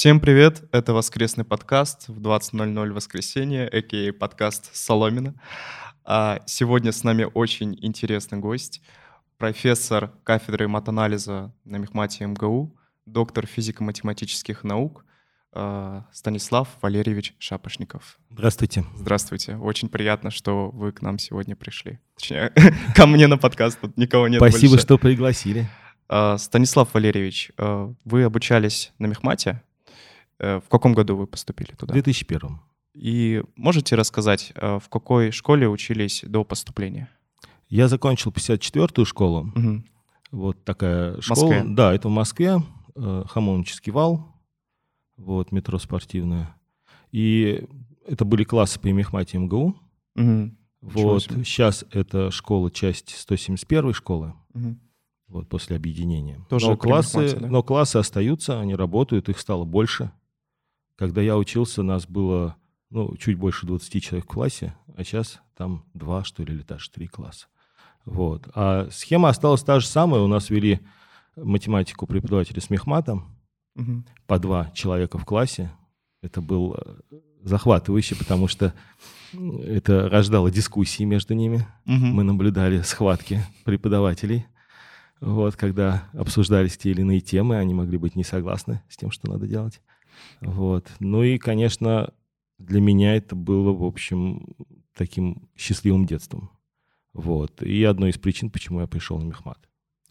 Всем привет, это воскресный подкаст в 20.00 воскресенье, а.к.а. подкаст Соломина. А сегодня с нами очень интересный гость, профессор кафедры матанализа на Мехмате МГУ, доктор физико-математических наук а, Станислав Валерьевич Шапошников. Здравствуйте. Здравствуйте. Очень приятно, что вы к нам сегодня пришли. Точнее, ко мне на подкаст, тут никого нет Спасибо, больше. что пригласили. А, Станислав Валерьевич, а, вы обучались на Мехмате. Э, В каком году вы поступили В туда? 2001 И можете рассказать, э, в какой школе учились до поступления? Я закончил 54-ю школу. Мгм. Вот такая В школа. Москве? Да, это в Москве. э, Хамовнический вал. Вот, метро спортивное. И это были классы по мехмате МГУ. Ничего Вот, сейчас это школа, часть 171 школы. Мгм. Вот, после объединения. Тоже но, классы, да? но классы остаются, они работают, их стало больше. Когда я учился, нас было ну, чуть больше 20 человек в классе, а сейчас там два, что ли, или даже три класса. Вот. А схема осталась та же самая. У нас вели математику преподаватели с мехматом, Мгм. по два человека в классе. Это был э, захватывающе, потому что это рождало дискуссии между ними. Мгм. Мы наблюдали схватки преподавателей. Вот, когда обсуждались те или иные темы, они могли быть не согласны с тем, что надо делать. Вот. Ну и, конечно, для меня это было, в общем, таким счастливым детством. Вот. И одной из причин, почему я пришел на мехмат.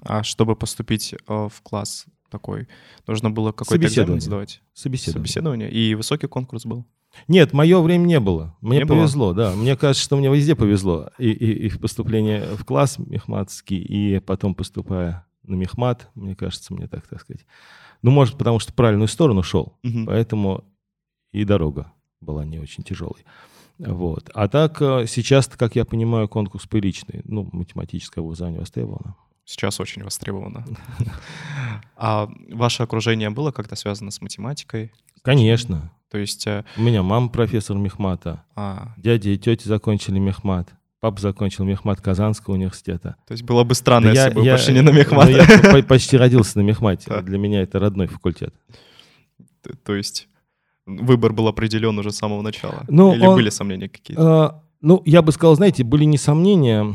А чтобы поступить э, в класс такой, нужно было какой-то экзамен Собеседование. сдавать? Собеседование. Собеседование? И высокий конкурс был? Нет, мое время не было. Мне Не было? повезло, да. Мне кажется, что мне везде повезло. И, и, и в поступлении в класс мехматский, и потом поступая на мехмат, мне кажется, мне так, так сказать. Ну, может, потому что в правильную сторону шел. Мгм. Поэтому и дорога была не очень тяжелой. Вот. А так, э, сейчас, как я понимаю, конкурс приличный. Ну, математическое образование востребовано. Сейчас очень востребовано. А ваше окружение было как-то связано с математикой? Конечно. То есть... э, У меня мама профессор мехмата, а, дядя и тети закончили мехмат, папа закончил мехмат Казанского университета. то есть было бы странно, Да если бы вы пошли не на мехмат. я по- почти родился на мехмате. Для меня это родной факультет. То есть выбор был определен уже с самого начала? Ну, Или он- были сомнения какие-то? А, ну, я бы сказал, знаете, были не сомнения,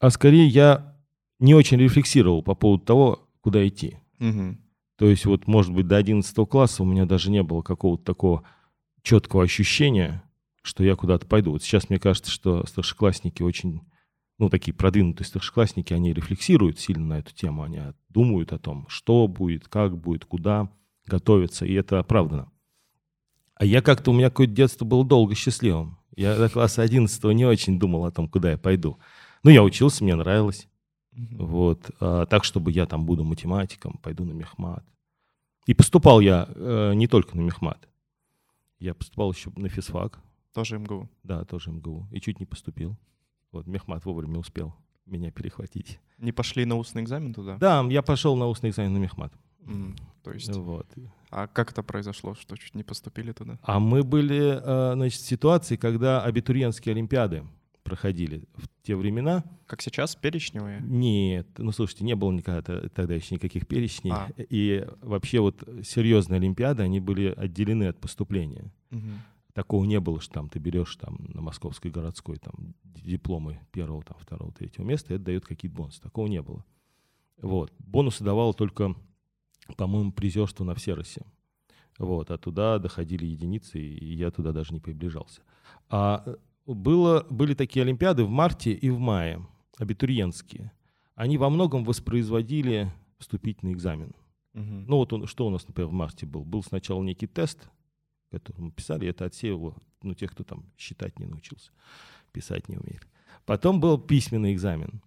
а скорее я не очень рефлексировал по поводу того, куда идти. Мгм. То есть вот, может быть, до 11 класса у меня даже не было какого-то такого четкого ощущения, что я куда-то пойду. Вот сейчас мне кажется, что старшеклассники очень, ну, такие продвинутые старшеклассники, они рефлексируют сильно на эту тему, они думают о том, что будет, как будет, куда готовятся, и это оправдано. А я как-то, у меня какое-то детство было долго счастливым. Я до класса 11 не очень думал о том, куда я пойду. Ну, я учился, мне нравилось. Вот. а, так, чтобы я там буду математиком, пойду на мехмат. И поступал я э, не только на мехмат. Я поступал еще на физфак, Тоже МГУ. да, тоже МГУ, и чуть не поступил. Вот мехмат вовремя успел меня перехватить. Не пошли на устный экзамен туда? Да, я пошел на устный экзамен на мехмат. М, То есть, Вот. а как это произошло, что чуть не поступили туда? А мы были, э, значит, в ситуации, когда абитуриентские олимпиады проходили в те времена. Как сейчас, перечневые? Нет, ну слушайте, не было никогда тогда еще никаких перечней. А. И вообще вот серьезные олимпиады, они были отделены от поступления. Мгм. Такого не было, что там ты берешь там на Московской городской там дипломы первого, там, второго, третьего места, и это дает какие-то бонусы. Такого не было. Вот. Бонусы давало только, по-моему, призерство на Всеросе. Вот. А туда доходили единицы, и я туда даже не приближался. А э, было, были такие олимпиады в марте и в мае, абитуриентские. Они во многом воспроизводили вступительный экзамен. Мгм. Ну вот он, что у нас, например, в марте был? Был сначала некий тест, который мы писали, это отсеивало ну, тех, кто там считать не научился, писать не умеет. Потом был письменный экзамен.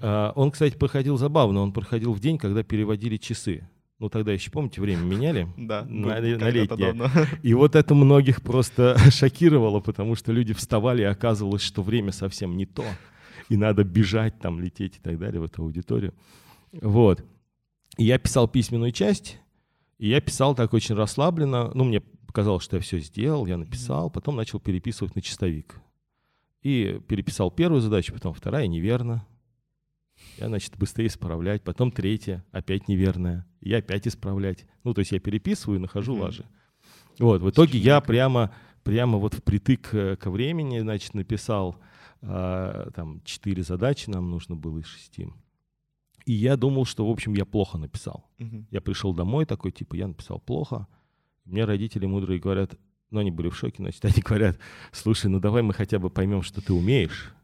А, Он, кстати, проходил забавно. Он проходил в день, когда переводили часы. Ну, тогда еще, помните, время меняли. Да, на- на летнее. давно. И вот это многих просто шокировало, потому что люди вставали, и оказывалось, что время совсем не то. И надо бежать, там, лететь и так далее в эту аудиторию. Вот. И я писал письменную часть, и я писал так очень расслабленно. Ну, мне показалось, что я все сделал, я написал, потом начал переписывать на чистовик. И переписал первую задачу, потом вторая неверно. Я, значит, быстрее исправлять, потом третья, опять неверная. я опять исправлять. Ну, то есть я переписываю и нахожу Мгм. лажи. Вот, в итоге я прямо, прямо вот впритык э, ко времени, значит, написал а, там четыре задачи нам нужно было из шести. И я думал, что, в общем, я плохо написал. Мгм. Я пришел домой такой, типа, я написал плохо. Мне родители мудрые говорят, ну, они были в шоке, значит, они говорят, слушай, ну давай мы хотя бы поймем, что ты умеешь.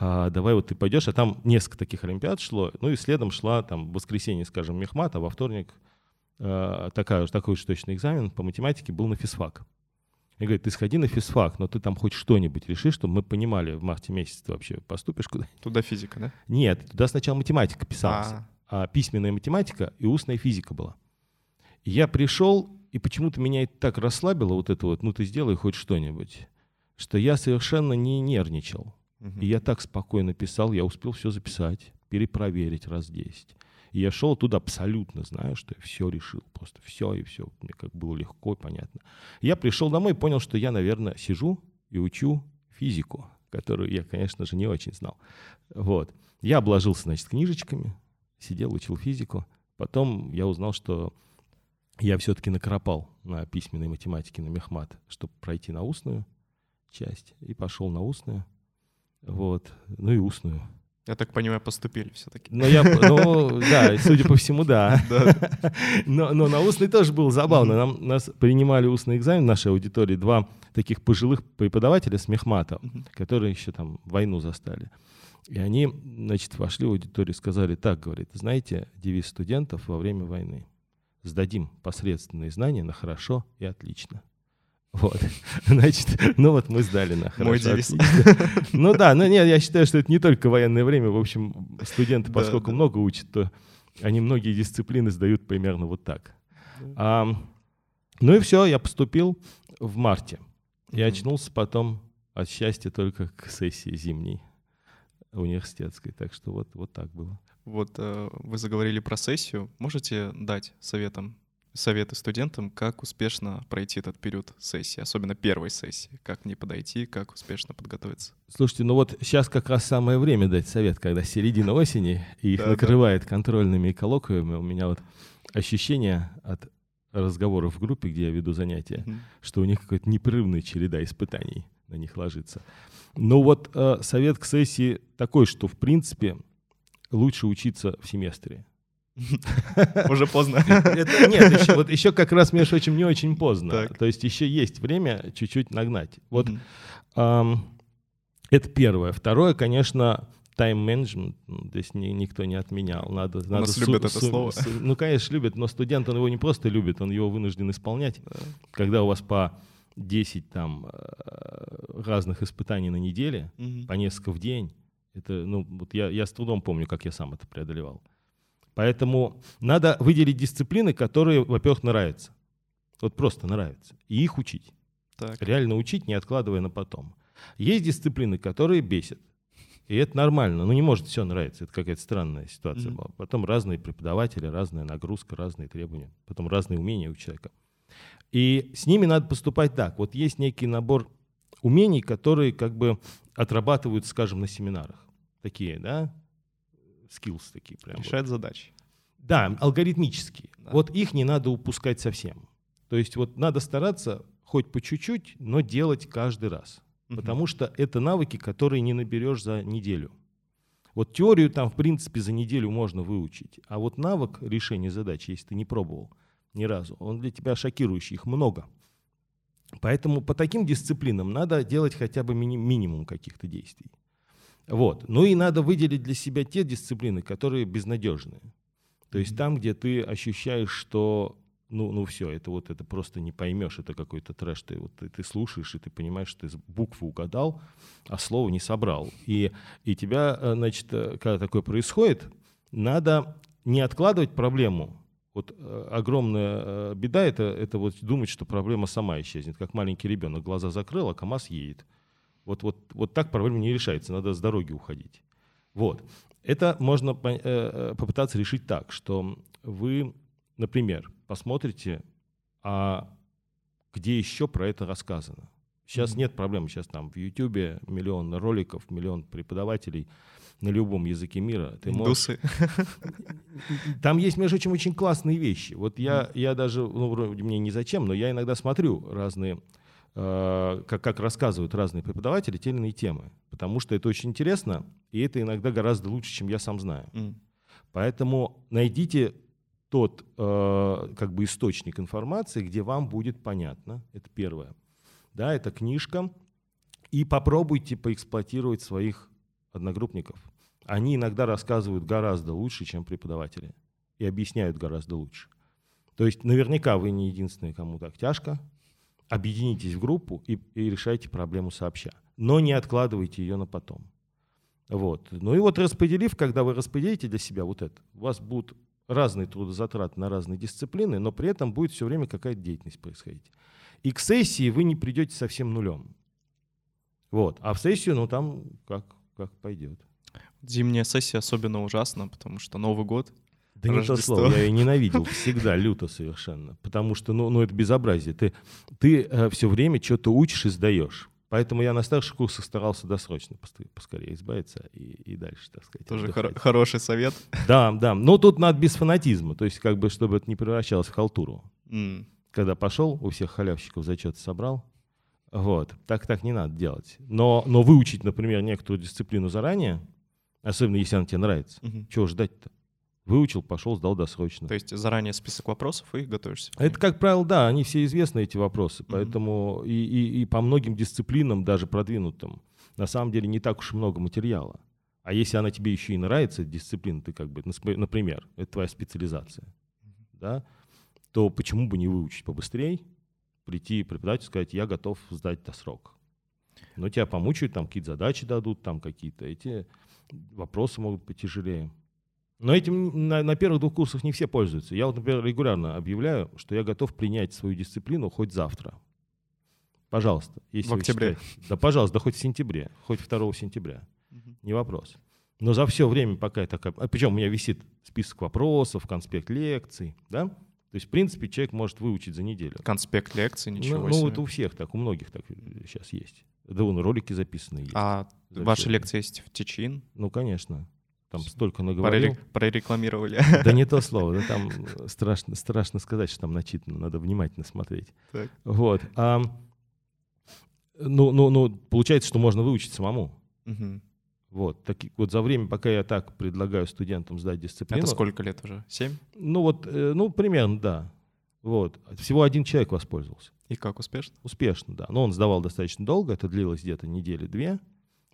А, давай вот ты пойдешь, а там несколько таких олимпиад шло, ну и следом шла там в воскресенье, скажем, мехмат, а во вторник а, такая, такой же точный экзамен по математике был на физфак. И говорит, ты сходи на физфак, но ты там хоть что-нибудь реши, чтобы мы понимали, в марте месяце ты вообще поступишь куда. Туда физика, да? Нет, туда сначала математика писалась А, а, письменная математика и устная физика была. Я пришел, и почему-то меня это так расслабило, вот это вот, ну ты сделай хоть что-нибудь, что я совершенно не нервничал. мгм. И я так спокойно писал, я успел все записать, перепроверить раз 10. И я шел оттуда абсолютно, зная, что я все решил, просто все и все. Мне как было легко и понятно. Я пришел домой и понял, что я, наверное, сижу и учу физику, которую я, конечно же, не очень знал. Вот. Я обложился, значит, книжечками, сидел, учил физику. Потом я узнал, что я все-таки накропал на письменной математике, на мехмат, чтобы пройти на устную часть. И пошел на устную. Вот. Ну и устную. Я так понимаю, поступили все-таки. Но я, ну, да, судя по всему, да. Но, но на устный тоже было забавно. Нам, нас принимали устный экзамен в нашей аудитории два таких пожилых преподавателя с мехмата, которые еще там войну застали. И они, значит, вошли в аудиторию и сказали так, говорит, знаете, девиз студентов во время войны. Сдадим посредственные знания на хорошо и отлично. Вот. Значит, ну вот мы сдали на хорошо. Мой. Ну да, но нет, я считаю, что это не только военное время. В общем, студенты, поскольку много учат, то они многие дисциплины сдают примерно вот так. А, ну и все, я поступил в марте. Мгм. очнулся потом от счастья только к сессии зимней университетской. Так что вот, вот так было. Вот э, вы заговорили про сессию. Можете дать советам, советы студентам, как успешно пройти этот период сессии, особенно первой сессии? Как не подойти, как успешно подготовиться? Слушайте, ну вот сейчас как раз самое время дать совет, когда середина осени, и их накрывает контрольными и коллоквиями. У меня вот ощущение от разговоров в группе, где я веду занятия, что у них какая-то непрерывная череда испытаний на них ложится. Но вот э, совет к сессии такой, что в принципе лучше учиться в семестре. Уже поздно. Нет, вот еще как раз, между прочим, не очень поздно. То есть еще есть время чуть-чуть нагнать. Вот это первое. Второе, конечно, тайм-менеджмент. ну, Здесь ни- никто не отменял. Надо, надо нас любят это слово. ну, конечно, любят, но студент, он его не просто любит, он его вынужден исполнять. Когда у вас по 10 там э, разных испытаний на неделе, по несколько в день, это, ну, вот я, я с трудом помню, как я сам это преодолевал. Поэтому надо выделить дисциплины, которые, во-первых, нравятся. Вот просто нравятся. И их учить. Так. Реально учить, не откладывая на потом. Есть дисциплины, которые бесят. И это нормально. Ну, не может все нравиться. Это какая-то странная ситуация Мгм. была. Потом разные преподаватели, разная нагрузка, разные требования. Потом разные умения у человека. И с ними надо поступать так. Вот есть некий набор умений, которые как бы отрабатывают, скажем, на семинарах. Такие, да? Skills такие прям. вот. Решает задачи. Да, алгоритмические. Да. Вот их не надо упускать совсем. То есть вот надо стараться хоть по чуть-чуть, но делать каждый раз. Мгм. Потому что это навыки, которые не наберешь за неделю. Вот теорию там, в принципе, за неделю можно выучить. А вот навык решения задач, если ты не пробовал ни разу, он для тебя шокирующий, их много. Поэтому по таким дисциплинам надо делать хотя бы мини- минимум каких-то действий. Вот. Ну и надо выделить для себя те дисциплины, которые безнадежные. То есть там, где ты ощущаешь, что ну, ну все, это вот это просто не поймешь, это какой-то трэш. Ты, вот, ты, ты слушаешь, и ты понимаешь, что ты букву угадал, а слово не собрал. И, и тебя, э, значит, э, когда такое происходит, надо не откладывать проблему. Вот э, огромная беда это, это вот думать, что проблема сама исчезнет. Как маленький ребенок глаза закрыл, а КАМАЗ едет. Вот, вот, вот так проблема не решается, надо с дороги уходить. Вот. Это можно э, э, попытаться решить так, что вы, например, посмотрите, а где еще про это рассказано. Сейчас Мгм. нет проблем, сейчас там в Ютубе миллион роликов, миллион преподавателей. на любом языке мира. Ты можешь... Индусы. Там есть, между прочим, очень классные вещи. Вот я, я даже, ну, вроде мне не зачем, но я иногда смотрю разные, как, как рассказывают разные преподаватели те или иные темы. Потому что это очень интересно, и это иногда гораздо лучше, чем я сам знаю. М. Поэтому найдите тот э, как бы источник информации, где вам будет понятно. Это первое. Да, это книжка. И попробуйте поэксплуатировать своих одногруппников. Они иногда рассказывают гораздо лучше, чем преподаватели. И объясняют гораздо лучше. То есть наверняка вы не единственные, кому так тяжко. Объединитесь в группу и, и решайте проблему сообща. Но не откладывайте ее на потом. Вот. Ну и вот распределив, когда вы распределите для себя вот это, у вас будут разные трудозатраты на разные дисциплины, но при этом будет все время какая-то деятельность происходить. И к сессии вы не придете совсем нулем. Вот. А в сессию, ну там как, как пойдет. Зимняя сессия особенно ужасна, потому что Новый год. Да не то Рождество. слово, я ее ненавидел всегда, люто совершенно. Потому что, ну, ну это безобразие. Ты, ты все время что-то учишь и сдаешь. Поэтому я на старших курсах старался досрочно поскорее избавиться и, и дальше, так сказать. Тоже отдыхать. хоро- хороший совет. Да, да. Но тут надо без фанатизма, то есть как бы, чтобы это не превращалось в халтуру. М. Когда пошел, у всех халявщиков зачет собрал. Вот. Так так не надо делать. Но, но выучить, например, некоторую дисциплину заранее, особенно если она тебе нравится, Мгм. чего ждать-то? Выучил, пошел, сдал досрочно. То есть заранее список вопросов и готовишься. Это, как правило, да, они все известны, эти вопросы. Поэтому и, и, и по многим дисциплинам, даже продвинутым, на самом деле не так уж и много материала. А если она тебе еще и нравится, дисциплина, ты как бы, например, это твоя специализация, да, то почему бы не выучить побыстрее, прийти преподавателю и сказать, я готов сдать до срок. Но тебя помучают, там какие-то задачи дадут, там какие-то эти вопросы могут быть тяжелее. Но этим на, на первых двух курсах не все пользуются. Я вот, например, регулярно объявляю, что я готов принять свою дисциплину хоть завтра. Пожалуйста. Если В октябре. считаете- Да, пожалуйста, да хоть в сентябре, хоть 2 сентября. Мгм. Не вопрос. Но за все время, пока я такая... Причем у меня висит список вопросов, конспект лекций, да? То есть, в принципе, человек может выучить за неделю. Конспект лекций, ничего ну, ну, себе. вот у всех так, у многих так сейчас есть. Да, вон ролики записаны есть. А За ваши лекции есть в Течин? Ну, конечно. Там столько наговорил. Прорек- Прорекламировали. Да не то слово, да там страшно, страшно сказать, что там начитано, надо внимательно смотреть. Так. Вот. А, ну, ну, ну, получается, что можно выучить самому. Мгм. Вот. Таки, вот за время, пока я так предлагаю студентам сдать дисциплину. Это сколько лет уже? Семь? Ну вот, э, ну примерно, да. Вот. Всего один человек воспользовался. И как успешно? Успешно, да. Но он сдавал достаточно долго, это длилось где-то недели-две.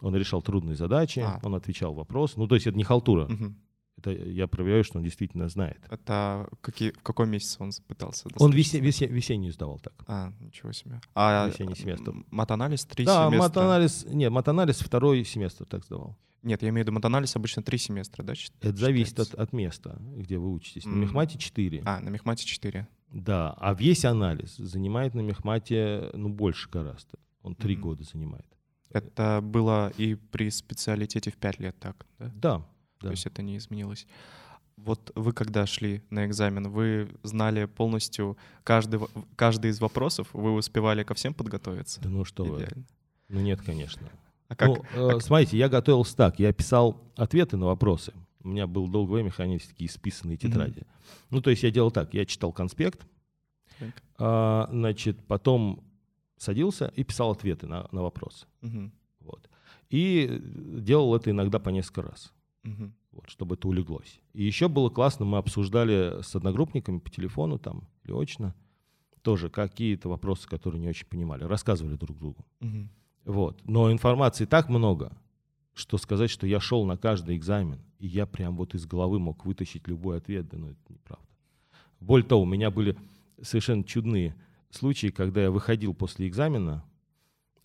Он решал трудные задачи, А. он отвечал вопросы. Ну, то есть это не халтура. Мгм. Это я проверяю, что он действительно знает. Это какие, в каком месяце он пытался? Он весе, весе- весеннюю сдавал так. А, ничего себе. А Весенний семестр. матанализ три да, семестра? матанализ, нет, матанализ второй семестр так сдавал. Нет, я имею в виду матанализ обычно три семестра, да? счит- Это зависит от, считается? от места, где вы учитесь. На мехмате 4. А, на мехмате 4. Да, а весь анализ занимает на мехмате ну, больше гораздо. Он три года занимает. Это было и при специалитете в 5 лет так, да? Да, То да. есть это не изменилось. Вот вы когда шли на экзамен, вы знали полностью каждый, каждый из вопросов, вы успевали ко всем подготовиться? Да ну что вы. Идеально. Ну нет, конечно. А как? Ну, э, смотрите, я готовился так. Я писал ответы на вопросы. У меня был долгое время хранились такие списанные тетради. Ну, то есть я делал так. Я читал конспект, Так. а, значит, потом садился и писал ответы на, на вопросы. Мгм, Вот. И делал это иногда по несколько раз, мгм. вот, чтобы это улеглось. И еще было классно, мы обсуждали с одногруппниками по телефону там или очно тоже какие-то вопросы, которые не очень понимали, рассказывали друг другу. Мгм. Вот. Но информации так много, что сказать, что я шел на каждый экзамен, и я прям вот из головы мог вытащить любой ответ, да ну это неправда. Более того, у меня были совершенно чудные случаи, когда я выходил после экзамена,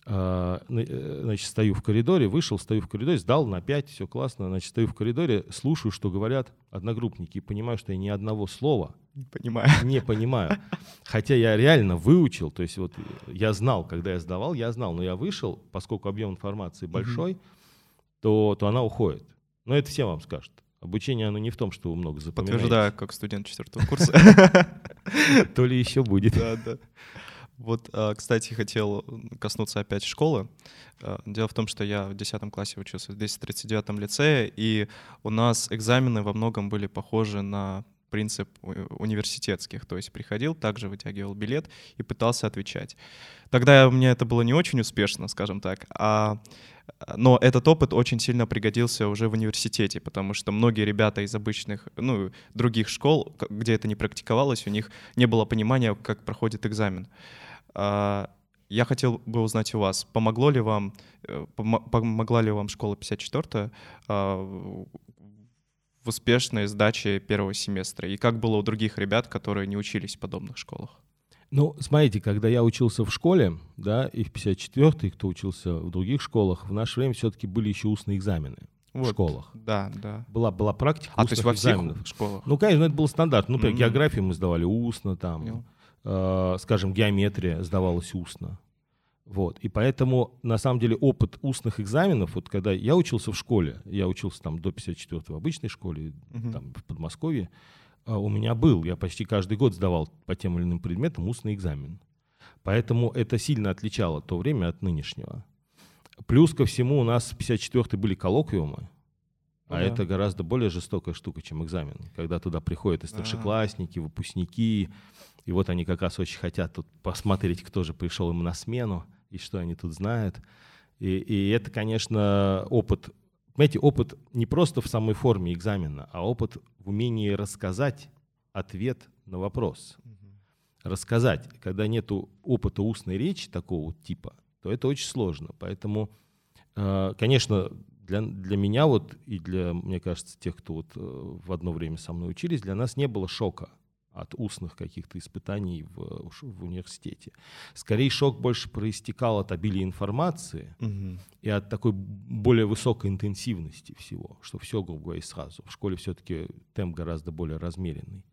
а, э, значит, стою в коридоре, вышел, стою в коридоре, сдал на 5, все классно, значит, стою в коридоре, слушаю, что говорят одногруппники, и понимаю, что я ни одного слова Не понимаю. не понимаю. Хотя я реально выучил, то есть вот я знал, когда я сдавал, я знал, но я вышел, поскольку объем информации большой, то, то она уходит. Но это все вам скажут. Обучение, оно не в том, что вы много запоминаете. Подтверждаю, как студент четвертого курса. То ли еще будет. Да, да. Вот, а, кстати, хотел коснуться опять школы. А, дело в том, что я в 10 классе учился в 239 лицее, и у нас экзамены во многом были похожи на принцип университетских. То есть приходил, также вытягивал билет и пытался отвечать. Тогда у меня это было не очень успешно, скажем так, а но этот опыт очень сильно пригодился уже в университете, потому что многие ребята из обычных, ну, других школ, где это не практиковалось, у них не было понимания, как проходит экзамен. А, я хотел бы узнать у вас, помогло ли вам, э, помогла ли вам школа 54 в успешной сдаче первого семестра? И как было у других ребят, которые не учились в подобных школах? Ну, смотрите, когда я учился в школе, да, и в 54-й, кто учился в других школах, в наше время все-таки были еще устные экзамены вот, в школах. Да, да. Была, была практика А, то есть во всех экзаменов. школах? Ну, конечно, это был стандарт. Ну, например, mm-hmm. географию мы сдавали устно, там, э, скажем, геометрия сдавалась устно. Вот. И поэтому, на самом деле, опыт устных экзаменов, вот когда я учился в школе, я учился там до 54 в обычной школе, uh там в Подмосковье, у меня был, я почти каждый год сдавал по тем или иным предметам устный экзамен. Поэтому это сильно отличало то время от нынешнего. Плюс ко всему у нас в 54 были коллоквиумы, а да. это гораздо более жестокая штука, чем экзамен. Когда туда приходят и старшеклассники, выпускники, и вот они как раз очень хотят тут посмотреть, кто же пришел им на смену и что они тут знают. И, и это, конечно, опыт, понимаете, опыт не просто в самой форме экзамена, а опыт в умении рассказать ответ на вопрос. Рассказать, когда нет опыта устной речи такого типа, то это очень сложно. Поэтому, э, конечно, для, для меня вот и для, мне кажется, тех, кто вот э, в одно время со мной учились, для нас не было шока от устных каких-то испытаний в, в университете. Скорее шок больше проистекал от обилия информации угу. и от такой более высокой интенсивности всего, что все, грубо говоря, сразу. В школе все-таки темп гораздо более размеренный.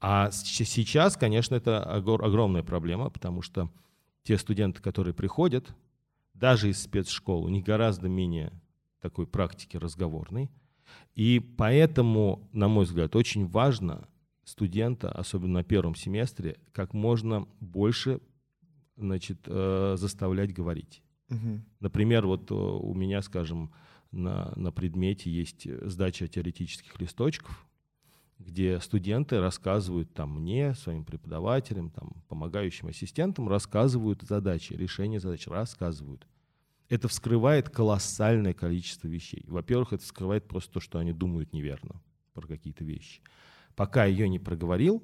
А сейчас, конечно, это огромная проблема, потому что те студенты, которые приходят, даже из спецшкол, у них гораздо менее такой практики разговорной. И поэтому, на мой взгляд, очень важно студента, особенно на первом семестре, как можно больше значит, э, заставлять говорить. Угу. Например, вот э, у меня, скажем, на, на предмете есть сдача теоретических листочков, где студенты рассказывают там мне, своим преподавателям, там, помогающим ассистентам, рассказывают задачи, решения задач, рассказывают. Это вскрывает колоссальное количество вещей. Во-первых, это вскрывает просто то, что они думают неверно про какие-то вещи пока ее не проговорил,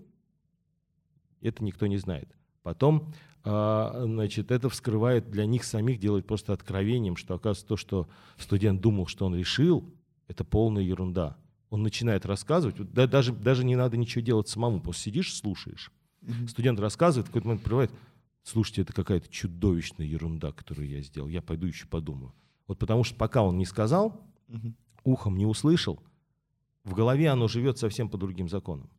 это никто не знает. Потом, а, значит, это вскрывает для них самих, делает просто откровением, что, оказывается, то, что студент думал, что он решил, это полная ерунда. Он начинает рассказывать, да, даже, даже не надо ничего делать самому, просто сидишь, слушаешь. Mm-hmm. Студент рассказывает, в какой-то момент прерывает, слушайте, это какая-то чудовищная ерунда, которую я сделал, я пойду еще подумаю. Вот потому что пока он не сказал, mm-hmm. ухом не услышал, в голове оно живет совсем по другим законам.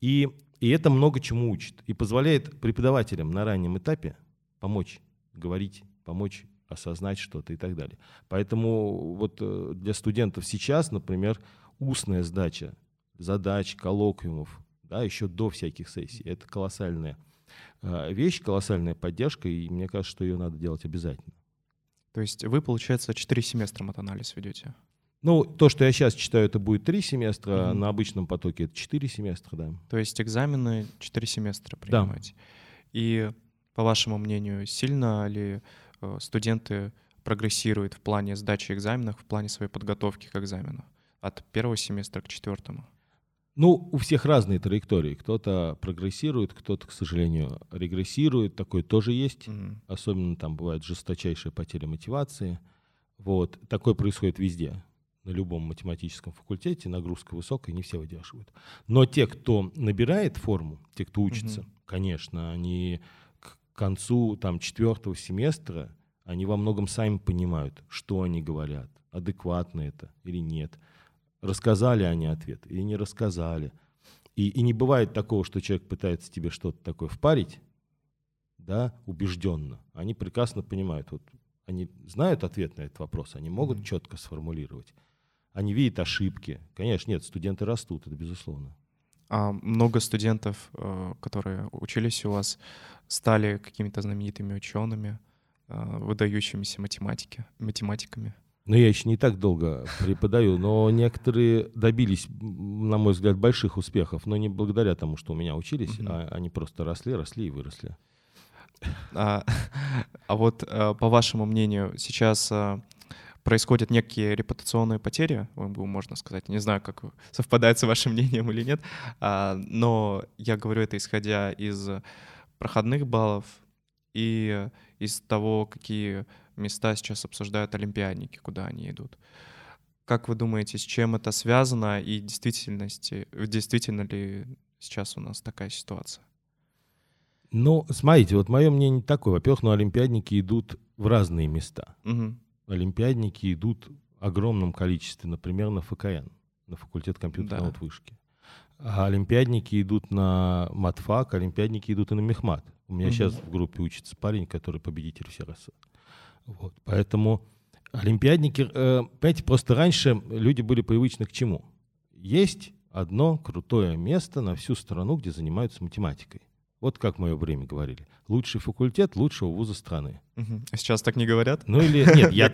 И, и это много чему учит. И позволяет преподавателям на раннем этапе помочь говорить, помочь осознать что-то и так далее. Поэтому вот э, для студентов сейчас, например, устная сдача задач, коллоквиумов, да, еще до всяких сессий, это колоссальная э, вещь, колоссальная поддержка, и мне кажется, что ее надо делать обязательно. То есть вы, получается, 4 семестра матанализ ведете? Ну, то, что я сейчас читаю, это будет три семестра, mm-hmm. на обычном потоке это четыре семестра, да. То есть экзамены четыре семестра принимаете. Да. И, по вашему мнению, сильно ли э, студенты прогрессируют в плане сдачи экзаменов, в плане своей подготовки к экзамену от первого семестра к четвертому? Ну, у всех разные траектории. Кто-то прогрессирует, кто-то, к сожалению, регрессирует. Такое тоже есть. Mm-hmm. Особенно там бывает жесточайшая потеря мотивации. Вот. Такое происходит везде на любом математическом факультете нагрузка высокая, не все выдерживают. Но те, кто набирает форму, те, кто учится, угу. конечно, они к концу там, четвертого семестра, они во многом сами понимают, что они говорят, адекватно это или нет. Рассказали они ответ или не рассказали. И, и не бывает такого, что человек пытается тебе что-то такое впарить, да, убежденно. Они прекрасно понимают, вот они знают ответ на этот вопрос, они могут mm-hmm. четко сформулировать они видят ошибки. Конечно, нет, студенты растут, это безусловно. А много студентов, э, которые учились у вас, стали какими-то знаменитыми учеными, э, выдающимися математики, математиками? Ну, я еще не так долго преподаю, но некоторые добились, на мой взгляд, больших успехов, но не благодаря тому, что у меня учились, mm-hmm. а они просто росли, росли и выросли. А, а вот э, по вашему мнению, сейчас происходят некие репутационные потери, можно сказать. Не знаю, как совпадает с вашим мнением или нет, а, но я говорю это исходя из проходных баллов и из того, какие места сейчас обсуждают олимпиадники, куда они идут. Как вы думаете, с чем это связано и действительности, действительно ли сейчас у нас такая ситуация? Ну, смотрите, вот мое мнение такое. Во-первых, ну, олимпиадники идут в разные места. Угу олимпиадники идут в огромном количестве, например, на ФКН, на факультет компьютерной да. вышки. А олимпиадники идут на матфак, олимпиадники идут и на мехмат. У меня угу. сейчас в группе учится парень, который победитель всероса. Вот. Поэтому олимпиадники, э, понимаете, просто раньше люди были привычны к чему? Есть одно крутое место на всю страну, где занимаются математикой. Вот как в мое время говорили. Лучший факультет лучшего вуза страны. Угу. А сейчас так не говорят? Ну или нет, я.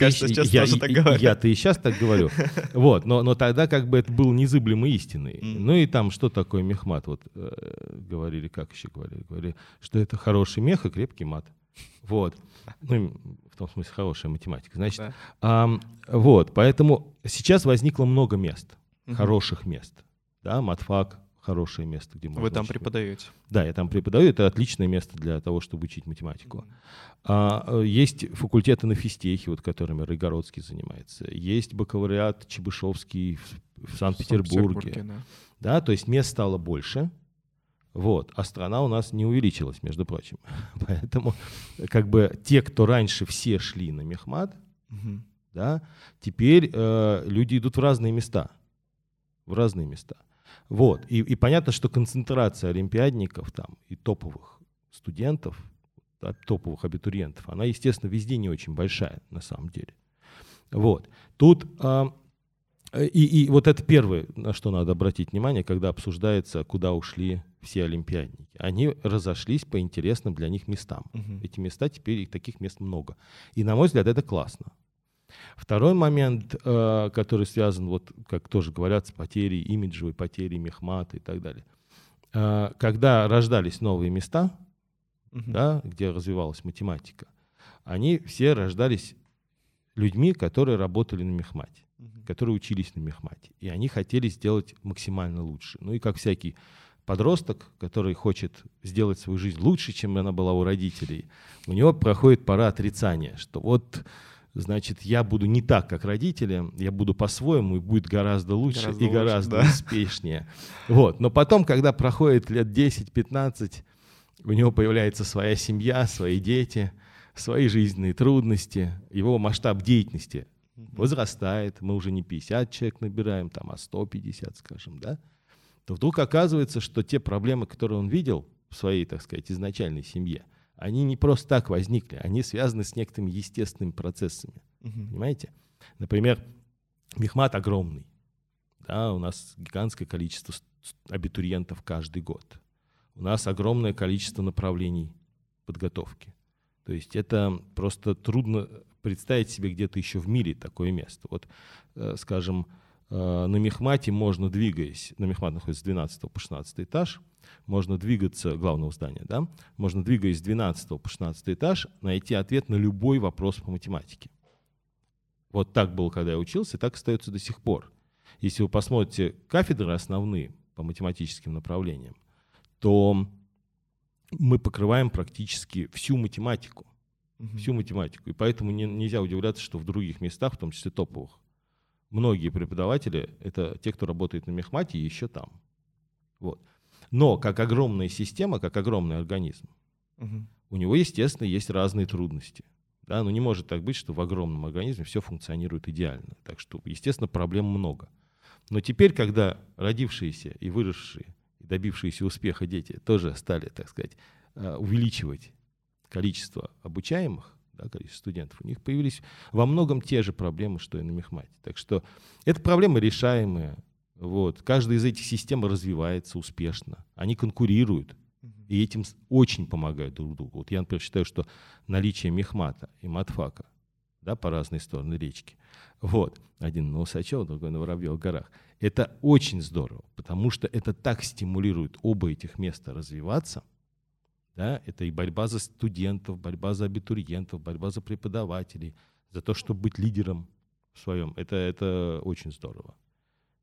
Я-то и сейчас так говорю. Вот, но, но тогда как бы это был незыблемой истиной. Ну и там что такое мехмат? Вот э, говорили, как еще говорили? Говорили, что это хороший мех и крепкий мат. Вот. Ну, в том смысле, хорошая математика. Значит, да. а, вот, поэтому сейчас возникло много мест, угу. хороших мест. Да, матфак, хорошее место, где можно Вы там учить. преподаете? Да, я там преподаю. Это отличное место для того, чтобы учить математику. А, э, есть факультеты на физтехе, вот которыми Рыгородский занимается. Есть бакалавриат Чебышевский в, в Санкт-Петербурге. Да. да, то есть мест стало больше. Вот, а страна у нас не увеличилась, между прочим. Поэтому как бы те, кто раньше все шли на мехмат, угу. да, теперь э, люди идут в разные места. В разные места. Вот. И, и понятно, что концентрация олимпиадников там и топовых студентов, да, топовых абитуриентов, она, естественно, везде не очень большая на самом деле. Вот. Тут а, и, и вот это первое, на что надо обратить внимание, когда обсуждается, куда ушли все олимпиадники. Они разошлись по интересным для них местам. Угу. Эти места теперь, их таких мест много. И, на мой взгляд, это классно. Второй момент, э, который связан, вот как тоже говорят, с потерей имиджевой, потерей мехмата и так далее. Э, когда рождались новые места, угу. да, где развивалась математика, они все рождались людьми, которые работали на мехмате, угу. которые учились на мехмате. И они хотели сделать максимально лучше. Ну и как всякий подросток, который хочет сделать свою жизнь лучше, чем она была у родителей, у него проходит пора отрицания, что вот значит, я буду не так, как родители, я буду по-своему и будет гораздо лучше гораздо и лучше, гораздо да. успешнее. Вот. Но потом, когда проходит лет 10-15, у него появляется своя семья, свои дети, свои жизненные трудности, его масштаб деятельности возрастает, мы уже не 50 человек набираем, там, а 150, скажем, да, то вдруг оказывается, что те проблемы, которые он видел в своей, так сказать, изначальной семье, они не просто так возникли, они связаны с некоторыми естественными процессами. Угу. Понимаете? Например, мехмат огромный. Да, у нас гигантское количество абитуриентов каждый год. У нас огромное количество направлений подготовки. То есть это просто трудно представить себе где-то еще в мире такое место. Вот, э, скажем, на Мехмате можно, двигаясь, на Мехмат находится с 12 по 16 этаж, можно двигаться, главного здания, да, можно, двигаясь с 12 по 16 этаж, найти ответ на любой вопрос по математике. Вот так было, когда я учился, и так остается до сих пор. Если вы посмотрите кафедры основные по математическим направлениям, то мы покрываем практически всю математику. Всю математику. И поэтому не, нельзя удивляться, что в других местах, в том числе топовых, многие преподаватели — это те, кто работает на мехмате, и еще там. Вот. Но как огромная система, как огромный организм, угу. у него, естественно, есть разные трудности. Да, но не может так быть, что в огромном организме все функционирует идеально. Так что, естественно, проблем много. Но теперь, когда родившиеся и выросшие, и добившиеся успеха дети тоже стали, так сказать, э, увеличивать количество обучаемых, да, количество студентов, у них появились во многом те же проблемы, что и на мехмате. Так что это проблемы решаемые, Вот. Каждая из этих систем развивается успешно. Они конкурируют. И этим очень помогают друг другу. Вот я, например, считаю, что наличие мехмата и матфака да, по разные стороны речки, вот, один на Усачево, другой на Воробьевых горах, это очень здорово, потому что это так стимулирует оба этих места развиваться, да, это и борьба за студентов, борьба за абитуриентов, борьба за преподавателей, за то, чтобы быть лидером в своем. Это, это очень здорово.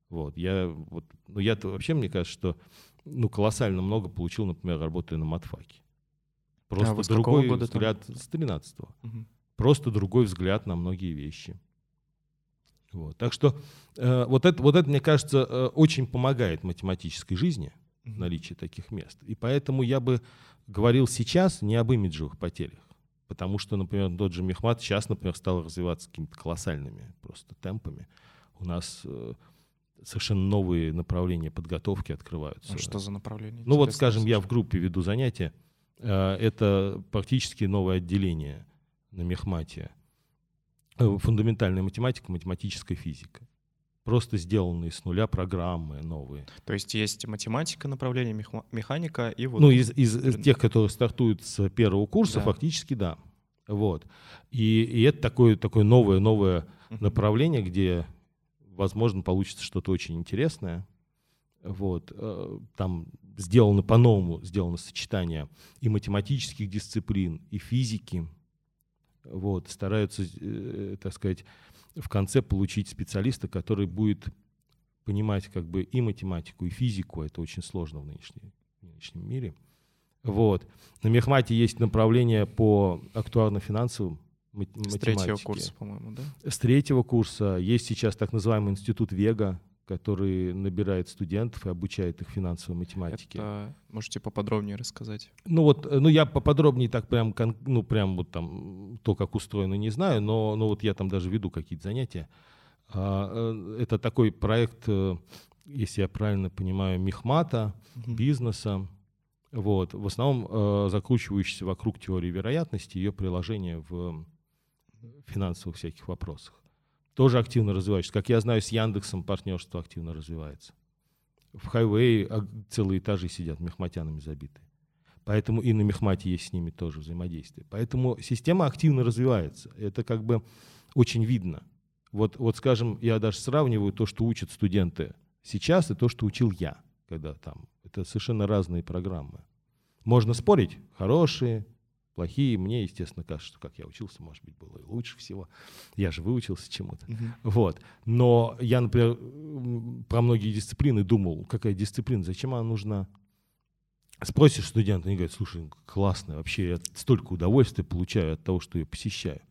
Вот, я, вот, ну, я вообще, мне кажется, что ну, колоссально много получил, например, работая на матфаке. Просто а другой года взгляд там? с 13 -го. Угу. Просто другой взгляд на многие вещи. Вот. Так что э, вот, это, вот это, мне кажется, э, очень помогает математической жизни. Наличие таких мест. И поэтому я бы говорил сейчас не об имиджевых потерях. Потому что, например, тот же Мехмат сейчас, например, стал развиваться какими-то колоссальными просто темпами. У нас э, совершенно новые направления подготовки открываются. А что за направления? Ну вот, скажем, я в группе веду занятия. Э, это практически новое отделение на Мехмате. Э, фундаментальная математика, математическая физика. Просто сделанные с нуля программы новые. То есть есть математика направление, механика и вот... Ну, из, из, из тех, которые стартуют с первого курса, да. фактически да. Вот. И, и это такое, такое новое, новое направление, где возможно, получится что-то очень интересное. Вот. Э, там сделано по-новому, сделано сочетание и математических дисциплин, и физики. Вот. Стараются, э, так сказать, в конце получить специалиста, который будет понимать как бы и математику, и физику. Это очень сложно в нынешнем, в нынешнем мире. Вот. На Мехмате есть направление по актуарно-финансовым с третьего курса, по-моему, да? С третьего курса. Есть сейчас так называемый институт Вега, который набирает студентов и обучает их финансовой математике. Это можете поподробнее рассказать? Ну вот, ну я поподробнее так прям, ну прям вот там то, как устроено, не знаю, но, но вот я там даже веду какие-то занятия. А, э, это такой проект, э, если я правильно понимаю, мехмата, угу. бизнеса, вот, в основном э, закручивающийся вокруг теории вероятности, ее приложение в финансовых всяких вопросах. Тоже активно развиваешься. Как я знаю, с Яндексом партнерство активно развивается. В Хайвей а, целые этажи сидят мехматянами забитые. Поэтому и на мехмате есть с ними тоже взаимодействие. Поэтому система активно развивается. Это как бы очень видно. Вот, вот скажем, я даже сравниваю то, что учат студенты сейчас, и то, что учил я, когда там. Это совершенно разные программы. Можно спорить, хорошие, плохие. Мне, естественно, кажется, что как я учился, может быть, было и лучше всего. Я же выучился чему-то. Uh-huh. Вот. Но я, например, про многие дисциплины думал, какая дисциплина, зачем она нужна? Спросишь студента, они говорят, слушай, классно, вообще я столько удовольствия получаю от того, что я посещаю.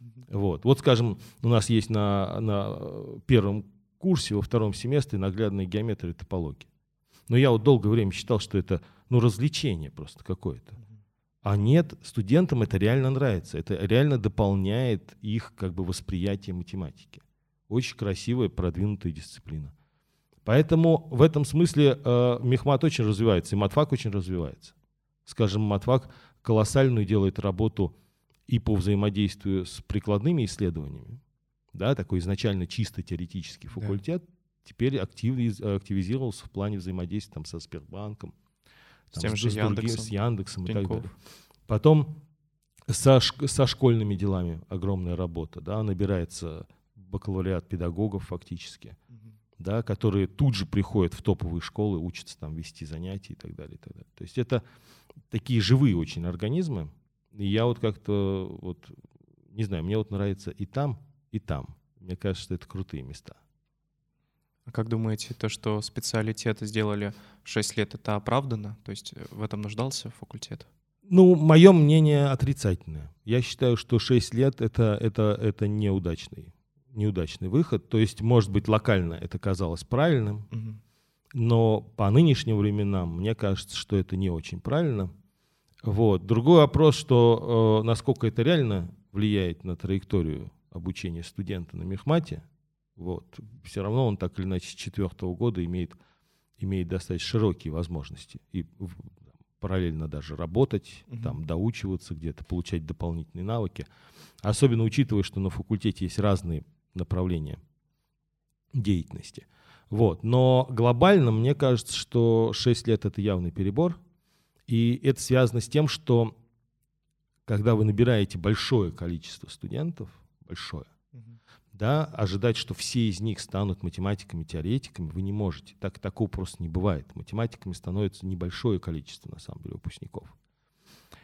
Uh-huh. Вот. вот, скажем, у нас есть на, на первом курсе, во втором семестре наглядная геометрия и топология. Но я вот долгое время считал, что это ну, развлечение просто какое-то. А нет, студентам это реально нравится, это реально дополняет их как бы восприятие математики. Очень красивая, продвинутая дисциплина. Поэтому в этом смысле э, мехмат очень развивается, и матфак очень развивается. Скажем, матфак колоссальную делает работу и по взаимодействию с прикладными исследованиями. Да, такой изначально чисто теоретический факультет да. теперь активиз, активизировался в плане взаимодействия там, со Сбербанком, с тем же с Яндексом, другим, с Яндексом и так далее. Потом со, со школьными делами огромная работа, да, набирается бакалавриат педагогов фактически, угу. да, которые тут же приходят в топовые школы, учатся там вести занятия и так далее, и так далее. То есть это такие живые очень организмы, и я вот как-то вот, не знаю, мне вот нравится и там, и там. Мне кажется, что это крутые места. А как думаете, то, что специалитеты сделали в 6 лет, это оправдано? То есть э, в этом нуждался факультет? Ну, мое мнение отрицательное. Я считаю, что 6 лет это, это, это неудачный, неудачный выход. То есть, может быть, локально это казалось правильным, угу. но по нынешним временам мне кажется, что это не очень правильно. Вот. Другой вопрос, что э, насколько это реально влияет на траекторию обучения студента на мехмате, вот. Все равно он так или иначе с четвертого года имеет, имеет достаточно широкие возможности. И параллельно даже работать, угу. там, доучиваться где-то, получать дополнительные навыки. Особенно учитывая, что на факультете есть разные направления деятельности. Вот. Но глобально мне кажется, что 6 лет это явный перебор. И это связано с тем, что когда вы набираете большое количество студентов, большое, да, ожидать, что все из них станут математиками, теоретиками, вы не можете. Так, такого просто не бывает. Математиками становится небольшое количество, на самом деле, выпускников.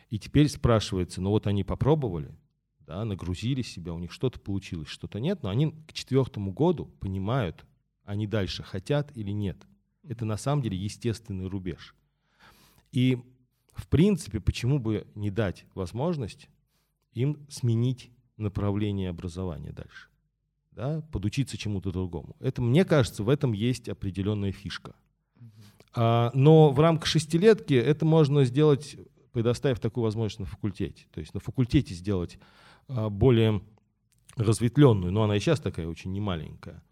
И теперь спрашивается, ну вот они попробовали, да, нагрузили себя, у них что-то получилось, что-то нет, но они к четвертому году понимают, они дальше хотят или нет. Это на самом деле естественный рубеж. И в принципе, почему бы не дать возможность им сменить направление образования дальше, да, подучиться чему-то другому. Это, мне кажется, в этом есть определенная фишка. А, но в рамках шестилетки это можно сделать, предоставив такую возможность на факультете. То есть на факультете сделать а, более разветвленную, но она и сейчас такая очень немаленькая,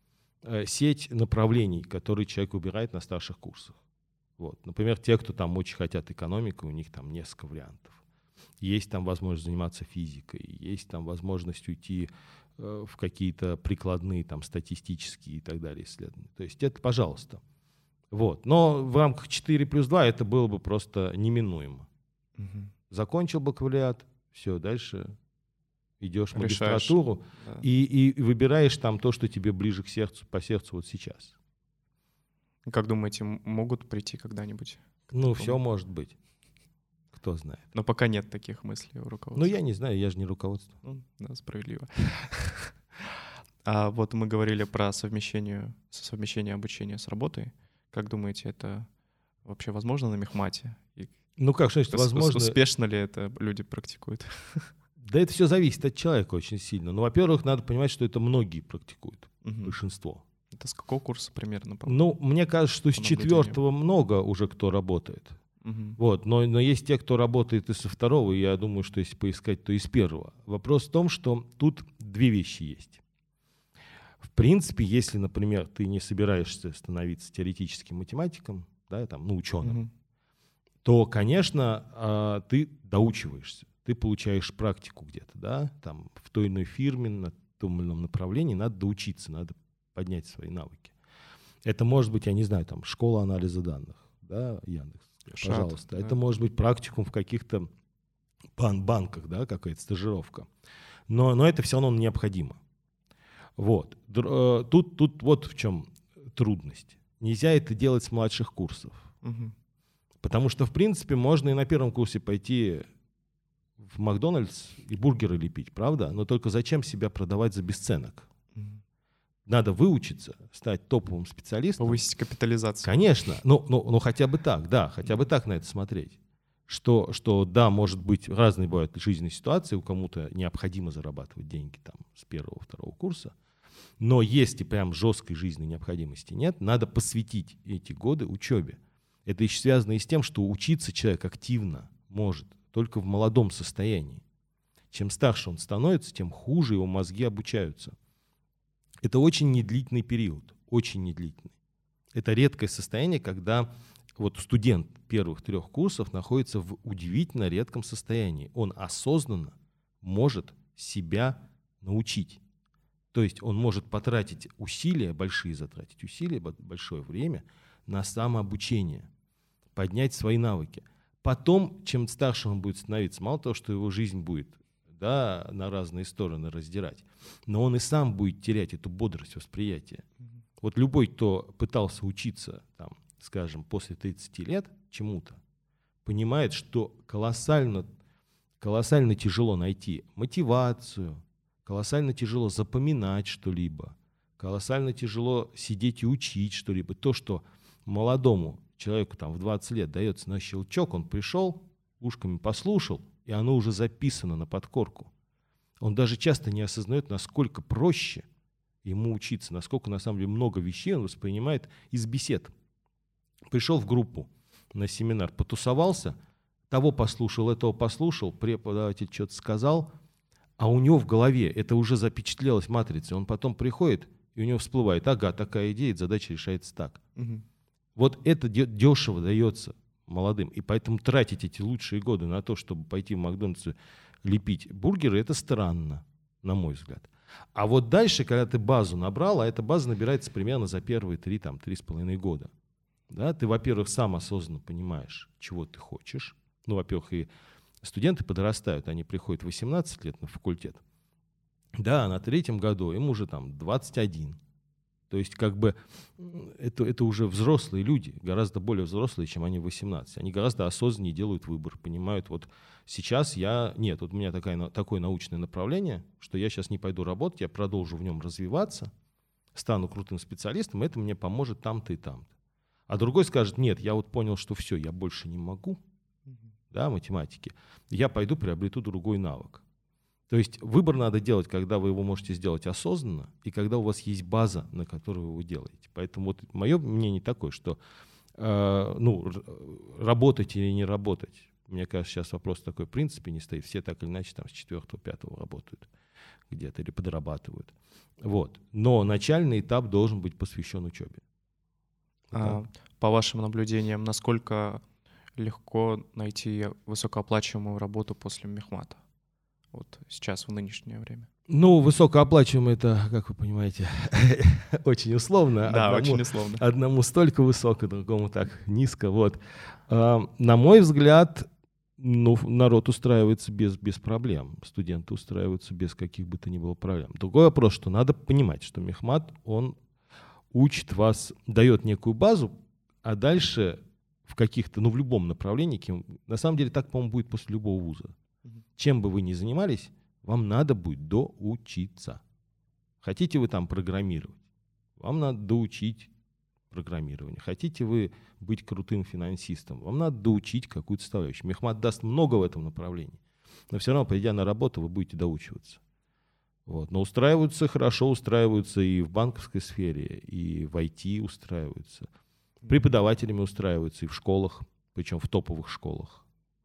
а, сеть направлений, которые человек выбирает на старших курсах. Вот. Например, те, кто там очень хотят экономику, у них там несколько вариантов. Есть там возможность заниматься физикой, есть там возможность уйти э, в какие-то прикладные, там, статистические и так далее исследования. То есть это пожалуйста. Вот. Но в рамках 4 плюс 2 это было бы просто неминуемо. Угу. Закончил бакалавриат, все, дальше идешь в магистратуру да. и, и выбираешь там то, что тебе ближе к сердцу, по сердцу вот сейчас. Как думаете, могут прийти когда-нибудь? Ну, все может быть. Кто знает. Но пока нет таких мыслей у руководства. Ну, я не знаю, я же не руководство. Ну, да, справедливо. А вот мы говорили про совмещение, совмещение обучения с работой. Как думаете, это вообще возможно на мехмате? И ну как, что значит возможно? Успешно ли это люди практикуют? Да это все зависит от человека очень сильно. Ну, во-первых, надо понимать, что это многие практикуют, угу. большинство. Это с какого курса примерно? По, ну, мне кажется, что с четвертого много уже кто работает. Угу. Вот, но, но есть те, кто работает и со второго, и я думаю, что если поискать, то и с первого. Вопрос в том, что тут две вещи есть. В принципе, если, например, ты не собираешься становиться теоретическим математиком, да, там, ну, ученым, угу. то, конечно, а, ты доучиваешься, ты получаешь практику где-то, да, там, в той или иной фирме, на том или ином направлении, надо доучиться, надо поднять свои навыки. Это может быть, я не знаю, там, школа анализа данных, да, Яндекс, Шат, пожалуйста. Да. Это может быть практикум в каких-то бан банках, да, какая-то стажировка. Но, но это все равно необходимо. Вот. Э, тут, тут вот в чем трудность. Нельзя это делать с младших курсов. Угу. Потому что, в принципе, можно и на первом курсе пойти в Макдональдс и бургеры лепить, правда? Но только зачем себя продавать за бесценок? Надо выучиться, стать топовым специалистом. Повысить капитализацию. Конечно, ну, ну, ну хотя бы так, да, хотя бы так на это смотреть. Что, что да, может быть, разные бывают жизненные ситуации, у кому-то необходимо зарабатывать деньги там с первого, второго курса, но если прям жесткой жизненной необходимости нет, надо посвятить эти годы учебе. Это еще связано и с тем, что учиться человек активно может только в молодом состоянии. Чем старше он становится, тем хуже его мозги обучаются. Это очень недлительный период, очень недлительный. Это редкое состояние, когда вот студент первых трех курсов находится в удивительно редком состоянии. Он осознанно может себя научить. То есть он может потратить усилия, большие затратить усилия, большое время на самообучение, поднять свои навыки. Потом, чем старше он будет становиться, мало того, что его жизнь будет да, на разные стороны раздирать. Но он и сам будет терять эту бодрость восприятия. Вот любой, кто пытался учиться, там, скажем, после 30 лет чему-то, понимает, что колоссально, колоссально тяжело найти мотивацию, колоссально тяжело запоминать что-либо, колоссально тяжело сидеть и учить что-либо. То, что молодому человеку там, в 20 лет дается на щелчок, он пришел, ушками послушал, и оно уже записано на подкорку. Он даже часто не осознает, насколько проще ему учиться, насколько на самом деле много вещей он воспринимает из бесед. Пришел в группу на семинар, потусовался, того послушал, этого послушал, преподаватель что-то сказал, а у него в голове это уже запечатлелось матрицей. Он потом приходит, и у него всплывает, ага, такая идея, задача решается так. Угу. Вот это дешево дается молодым. И поэтому тратить эти лучшие годы на то, чтобы пойти в Макдональдс лепить бургеры, это странно, на мой взгляд. А вот дальше, когда ты базу набрал, а эта база набирается примерно за первые три, там, три с половиной года. Да, ты, во-первых, сам осознанно понимаешь, чего ты хочешь. Ну, во-первых, и студенты подрастают, они приходят в 18 лет на факультет. Да, на третьем году им уже там 21. То есть как бы это, это уже взрослые люди, гораздо более взрослые, чем они в 18. Они гораздо осознаннее делают выбор, понимают, вот сейчас я, нет, вот у меня такая, такое научное направление, что я сейчас не пойду работать, я продолжу в нем развиваться, стану крутым специалистом, это мне поможет там-то и там-то. А другой скажет, нет, я вот понял, что все, я больше не могу, да, математики, я пойду приобрету другой навык. То есть выбор надо делать, когда вы его можете сделать осознанно, и когда у вас есть база, на которую вы его делаете. Поэтому вот мое мнение такое, что э, ну, работать или не работать, мне кажется, сейчас вопрос такой в принципе не стоит. Все так или иначе там с четвертого, пятого работают где-то или подрабатывают. Вот. Но начальный этап должен быть посвящен учебе. А, по вашим наблюдениям, насколько легко найти высокооплачиваемую работу после мехмата? Вот сейчас в нынешнее время? Ну, высокооплачиваемый это, как вы понимаете, очень условно. Да, одному, очень условно. Одному столько высоко, другому так низко. Вот. А, на мой взгляд, ну, народ устраивается без, без проблем. Студенты устраиваются без каких бы то ни было проблем. Другой вопрос, что надо понимать, что Мехмат, он учит вас, дает некую базу, а дальше в каких-то, ну, в любом направлении, на самом деле так, по-моему, будет после любого вуза. Чем бы вы ни занимались, вам надо будет доучиться. Хотите вы там программировать, вам надо доучить программирование. Хотите вы быть крутым финансистом, вам надо доучить какую-то составляющую. Мехмат даст много в этом направлении. Но все равно, придя на работу, вы будете доучиваться. Вот. Но устраиваются хорошо, устраиваются и в банковской сфере, и в IT устраиваются. Преподавателями устраиваются и в школах, причем в топовых школах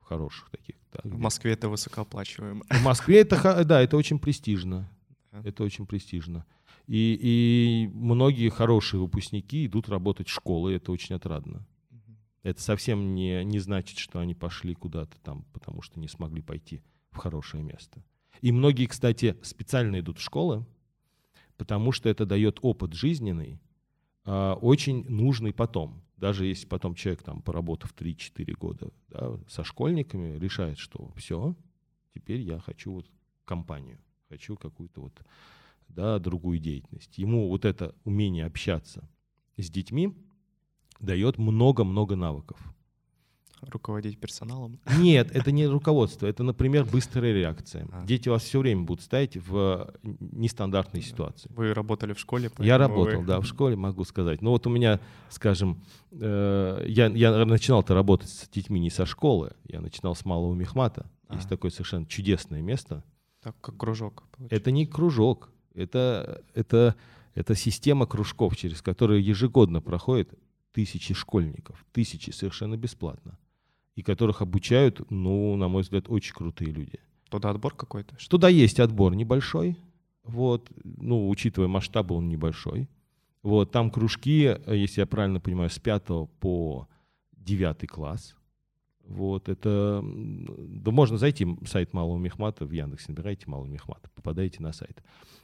хороших таких. Да, в Москве это высокооплачиваемо. В Москве это, да, это очень престижно. Это очень престижно. И, и многие хорошие выпускники идут работать в школы, это очень отрадно. Это совсем не, не значит, что они пошли куда-то там, потому что не смогли пойти в хорошее место. И многие, кстати, специально идут в школы, потому что это дает опыт жизненный, э, очень нужный потом даже если потом человек, там, поработав 3-4 года да, со школьниками, решает, что все, теперь я хочу вот компанию, хочу какую-то вот да, другую деятельность. Ему вот это умение общаться с детьми дает много-много навыков. Руководить персоналом? Нет, это не руководство, это, например, быстрая реакция. А. Дети вас все время будут ставить в нестандартные ситуации. Вы работали в школе? Я работал, вы... да, в школе, могу сказать. Но вот у меня, скажем, э, я, я начинал-то работать с детьми не со школы, я начинал с малого мехмата. А. Есть такое совершенно чудесное место. Так, как кружок. Получается. Это не кружок, это, это, это система кружков, через которые ежегодно проходит тысячи школьников, тысячи совершенно бесплатно и которых обучают, ну, на мой взгляд, очень крутые люди. Туда отбор какой-то? Туда есть отбор небольшой, вот, ну, учитывая масштабы, он небольшой. Вот, там кружки, если я правильно понимаю, с 5 по 9 класс. Вот, это, да можно зайти в сайт Малого Мехмата, в Яндексе набираете Малый Мехмат, попадаете на сайт.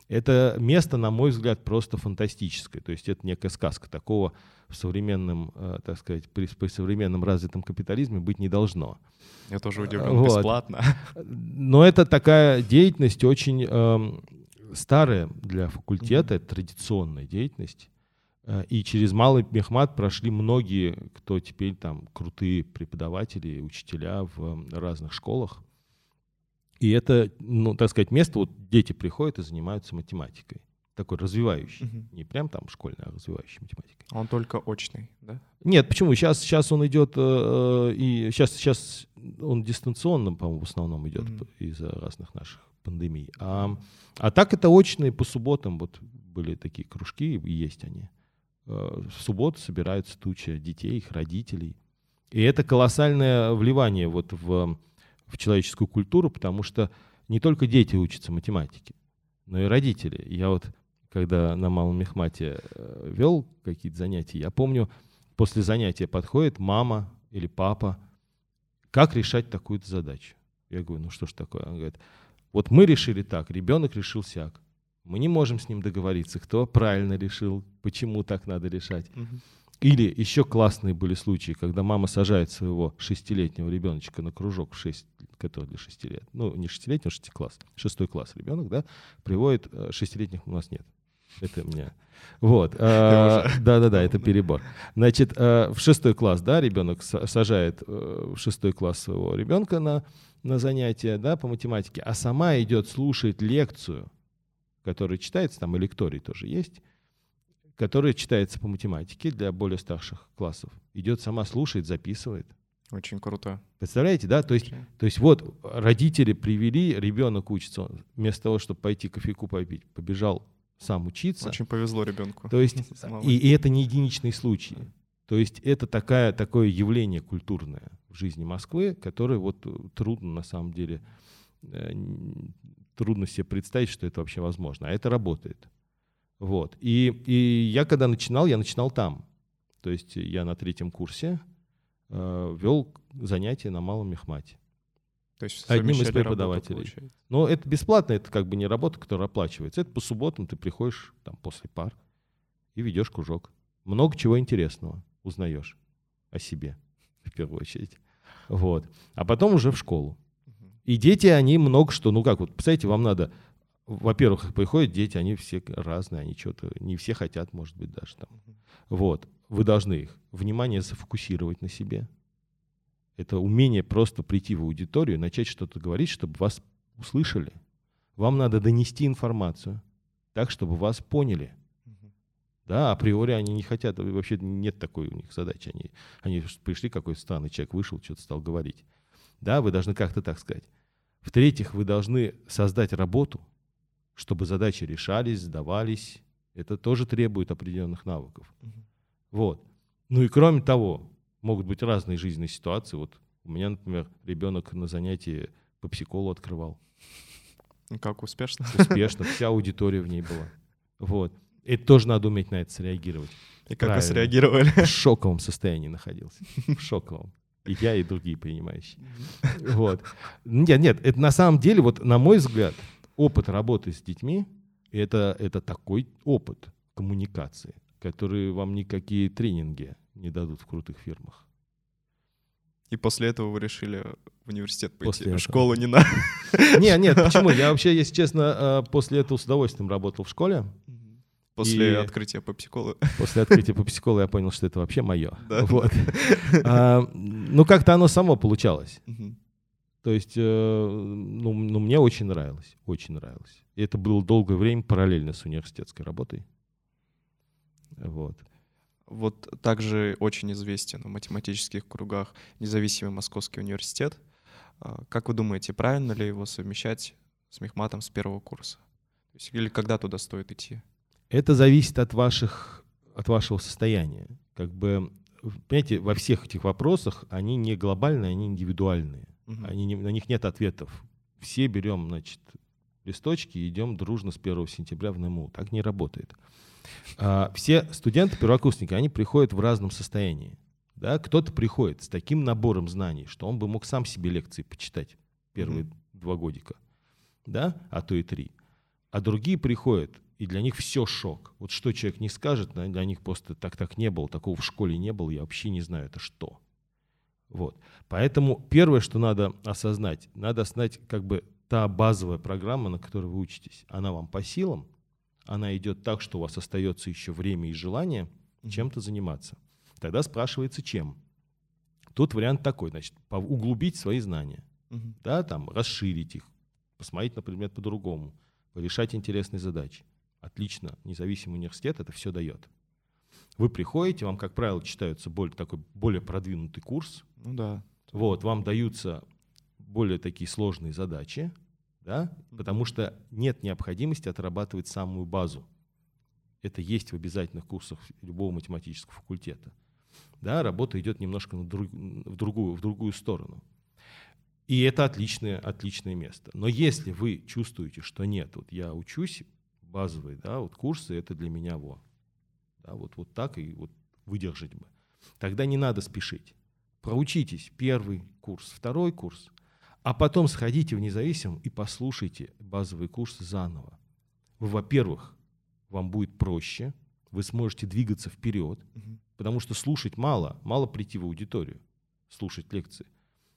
Это место, на мой взгляд, просто фантастическое. То есть это некая сказка. Такого в современном, э, так сказать, при, при современном развитом капитализме быть не должно. Я тоже удивлен, вот. бесплатно. Но это такая деятельность очень э, старая для факультета, mm-hmm. традиционная деятельность. Э, и через Малый Мехмат прошли многие, кто теперь там крутые преподаватели, учителя в разных школах. И это, ну, так сказать, место, вот дети приходят и занимаются математикой. Такой развивающий. Угу. Не прям там школьный, а развивающий математикой. Он только очный, да? Нет, почему? Сейчас, сейчас он идет, э, и сейчас, сейчас он дистанционно, по-моему, в основном идет угу. из-за разных наших пандемий. А, а так это очные по субботам, вот были такие кружки, и есть они. Э, в субботу собираются туча детей, их родителей. И это колоссальное вливание вот в в человеческую культуру, потому что не только дети учатся математике, но и родители. Я вот, когда на Малом Мехмате э, вел какие-то занятия, я помню, после занятия подходит мама или папа, как решать такую-то задачу. Я говорю, ну что ж такое? Он говорит, вот мы решили так, ребенок решил сяк. Мы не можем с ним договориться, кто правильно решил, почему так надо решать. Или еще классные были случаи, когда мама сажает своего шестилетнего ребеночка на кружок в 6, который для шести лет. Ну, не шестилетний, а шести класс. Шестой класс ребенок, да, приводит, э, шестилетних у нас нет. Это у меня. Вот. а, Да-да-да, это перебор. Значит, э, в шестой класс, да, ребенок са- сажает э, в шестой класс своего ребенка на, на занятия, да, по математике, а сама идет слушать лекцию, которая читается, там и лекторий тоже есть, которая читается по математике для более старших классов. Идет сама, слушает, записывает. Очень круто. Представляете, да? То есть, Очень. то есть вот родители привели, ребенок учится, он вместо того, чтобы пойти кофейку попить, побежал сам учиться. Очень повезло ребенку. То есть, и, и это не единичный случай. То есть это такая, такое явление культурное в жизни Москвы, которое вот трудно на самом деле, э, трудно себе представить, что это вообще возможно. А это работает. Вот. И, и я когда начинал, я начинал там. То есть я на третьем курсе э, вел занятия на малом мехмате. То есть одним из преподавателей. Но это бесплатно, это как бы не работа, которая оплачивается. Это по субботам ты приходишь там после пар и ведешь кружок. Много чего интересного узнаешь о себе, в первую очередь. Вот. А потом уже в школу. И дети, они много что, ну как вот, представляете, вам надо, во-первых, приходят дети, они все разные, они что-то, не все хотят, может быть, даже там. Вот. Вы должны их внимание зафокусировать на себе. Это умение просто прийти в аудиторию, начать что-то говорить, чтобы вас услышали. Вам надо донести информацию так, чтобы вас поняли. Да, априори они не хотят, вообще нет такой у них задачи. Они, они пришли, какой-то странный человек вышел, что-то стал говорить. Да, вы должны как-то так сказать. В-третьих, вы должны создать работу, чтобы задачи решались, сдавались. Это тоже требует определенных навыков. Мгм. Вот. Ну и кроме того, могут быть разные жизненные ситуации. Вот у меня, например, ребенок на занятии по психолу открывал. Ну Как успешно? Успешно, вся аудитория в ней была. Вот. Это тоже надо уметь на это среагировать. И как вы Правильно. среагировали? В шоковом состоянии находился. В шоковом. И я, и другие принимающие. Вот. Нет, нет, это на самом деле, вот на мой взгляд, опыт работы с детьми это, это такой опыт коммуникации, который вам никакие тренинги не дадут в крутых фирмах. И после этого вы решили в университет пойти. После этого. школу не надо. Нет, нет, почему? Я вообще, если честно, э, после этого с удовольствием работал в школе. После И- открытия по психологу. После открытия по психолу я понял, что это вообще мое. Да. Вот. А, ну, как-то оно само получалось. Мгм. То есть, э, ну, ну, мне очень нравилось, очень нравилось. И это было долгое время параллельно с университетской работой. Вот. Вот также очень известен в математических кругах независимый Московский университет. А, Как вы думаете, правильно ли его совмещать с мехматом с первого курса? Или когда туда стоит идти? Это зависит от ваших, от вашего состояния. Как бы, понимаете, во всех этих вопросах они не глобальные, они индивидуальные. Мгм. Они не- на них нет ответов. Все берем, значит, листочки и идем дружно с 1 сентября в НМУ. Так не работает. А, все студенты, первокурсники, они приходят в разном состоянии. Да? Кто-то приходит с таким набором знаний, что он бы мог сам себе лекции почитать первые Мгм. два годика, да? а то и три. А другие приходят, и для них все шок. Вот что человек не скажет, для них просто так-так не было, такого в школе не было, я вообще не знаю, это что. Вот. Поэтому первое, что надо осознать, надо осознать, как бы та базовая программа, на которой вы учитесь, она вам по силам, она идет так, что у вас остается еще время и желание чем-то заниматься. Тогда спрашивается, чем. Тут вариант такой, значит, углубить свои знания, Мгм. да, там, расширить их, посмотреть на предмет по-другому, порешать интересные задачи. Отлично, независимый университет это все дает. Вы приходите, вам, как правило, читаются более, такой более продвинутый курс, Ну да. вот, вам даются более такие сложные задачи, да, потому что нет необходимости отрабатывать самую базу. Это есть в обязательных курсах любого математического факультета. Да, работа идет немножко на друг- в, другую, в другую сторону. И это отличное, отличное место. Но если вы чувствуете, что нет, вот я учусь, базовые, да, вот курсы, это для меня во. Да, вот, вот так и вот выдержать бы. Тогда не надо спешить. Проучитесь первый курс, второй курс, а потом сходите в независимом и послушайте базовый курс заново. вы, во-первых, вам будет проще, вы сможете двигаться вперед, угу. потому что слушать мало, мало прийти в аудиторию, слушать лекции.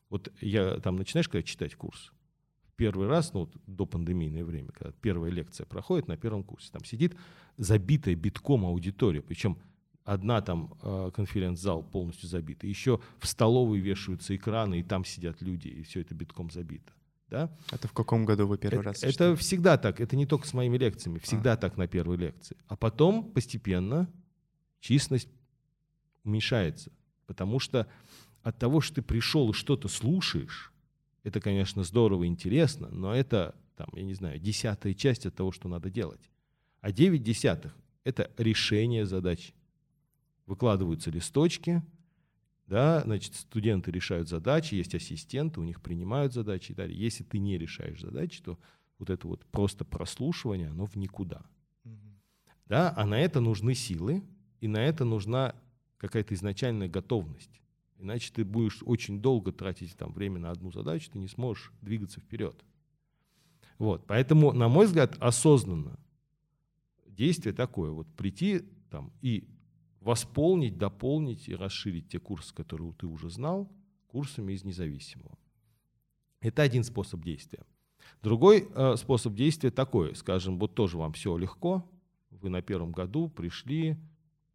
Вот я там начинаешь, когда читать курс, первый раз, ну вот до пандемийное время, когда первая лекция проходит на первом курсе, там сидит забитая битком аудитория, причем одна там э, конференц-зал полностью забита, еще в столовой вешаются экраны, и там сидят люди, и все это битком забито. Да? Это в каком году вы первый это, раз? Это всегда так, это не только с моими лекциями, всегда а. так на первой лекции. А потом постепенно численность уменьшается, потому что от того, что ты пришел и что-то слушаешь, это, конечно, здорово и интересно, но это, там, я не знаю, десятая часть от того, что надо делать. А 9 десятых — это решение задачи. Выкладываются листочки, да, значит, студенты решают задачи, есть ассистенты, у них принимают задачи и далее. Если ты не решаешь задачи, то вот это вот просто прослушивание, оно в никуда. Угу. Да, а на это нужны силы, и на это нужна какая-то изначальная готовность. Иначе ты будешь очень долго тратить там время на одну задачу, ты не сможешь двигаться вперед. Вот, поэтому, на мой взгляд, осознанно действие такое, вот прийти там и восполнить, дополнить и расширить те курсы, которые ты уже знал, курсами из независимого. Это один способ действия. Другой э, способ действия такой, скажем, вот тоже вам все легко, вы на первом году пришли,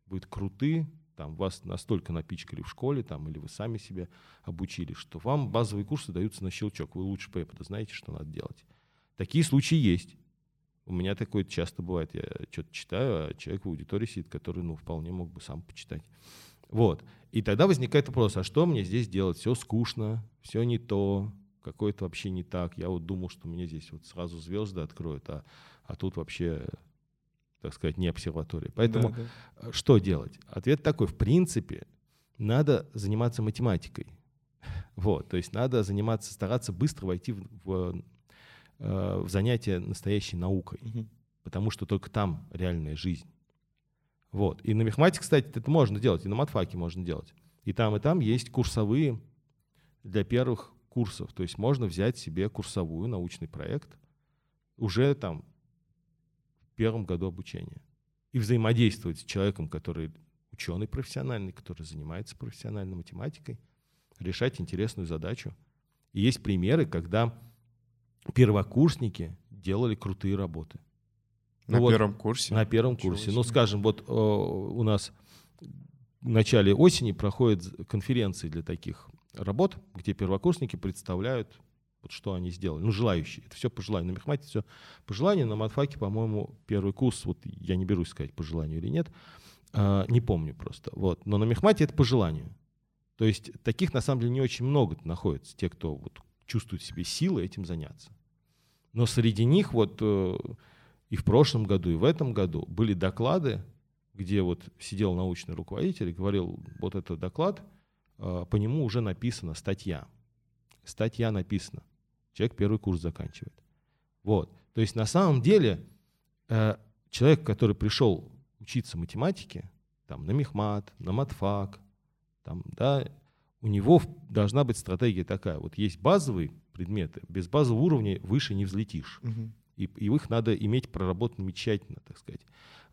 вы круты, там вас настолько напичкали в школе, там, или вы сами себя обучили, что вам базовые курсы даются на щелчок. Вы лучше препода знаете, что надо делать. Такие случаи есть. У меня такое часто бывает. Я что-то читаю, а человек в аудитории сидит, который ну, вполне мог бы сам почитать. Вот. И тогда возникает вопрос, а что мне здесь делать? Все скучно, все не то, какое-то вообще не так. Я вот думал, что мне здесь вот сразу звезды откроют, а, а тут вообще так сказать, не обсерватория. Поэтому да, да. что делать? Ответ такой, в принципе, надо заниматься математикой. Вот, то есть надо заниматься, стараться быстро войти в, в, э, в занятие настоящей наукой, угу. потому что только там реальная жизнь. Вот. И на мехмате, кстати, это можно делать, и на матфаке можно делать. И там, и там есть курсовые для первых курсов. То есть можно взять себе курсовую, научный проект, уже там первом году обучения. И взаимодействовать с человеком, который ученый профессиональный, который занимается профессиональной математикой, решать интересную задачу. И есть примеры, когда первокурсники делали крутые работы. На ну первом вот, курсе? На первом Ничего курсе. Себе. Ну, скажем, вот о, у нас в начале осени проходят конференции для таких работ, где первокурсники представляют вот что они сделали. Ну, желающие. Это все по желанию. На мехмате все по желанию. На матфаке, по-моему, первый курс, вот я не берусь сказать, по желанию или нет, а, не помню просто. Вот. Но на мехмате это по желанию. То есть таких, на самом деле, не очень много находится, те, кто вот чувствует в себе силы этим заняться. Но среди них вот э, и в прошлом году, и в этом году были доклады, где вот сидел научный руководитель и говорил, вот этот доклад, э, по нему уже написана статья. Статья написана человек первый курс заканчивает. Вот. То есть на самом деле э, человек, который пришел учиться математике, там, на мехмат, на матфак, там, да, у него должна быть стратегия такая. Вот есть базовые предметы, без базового уровня выше не взлетишь. Угу. И, и их надо иметь проработанными тщательно, так сказать,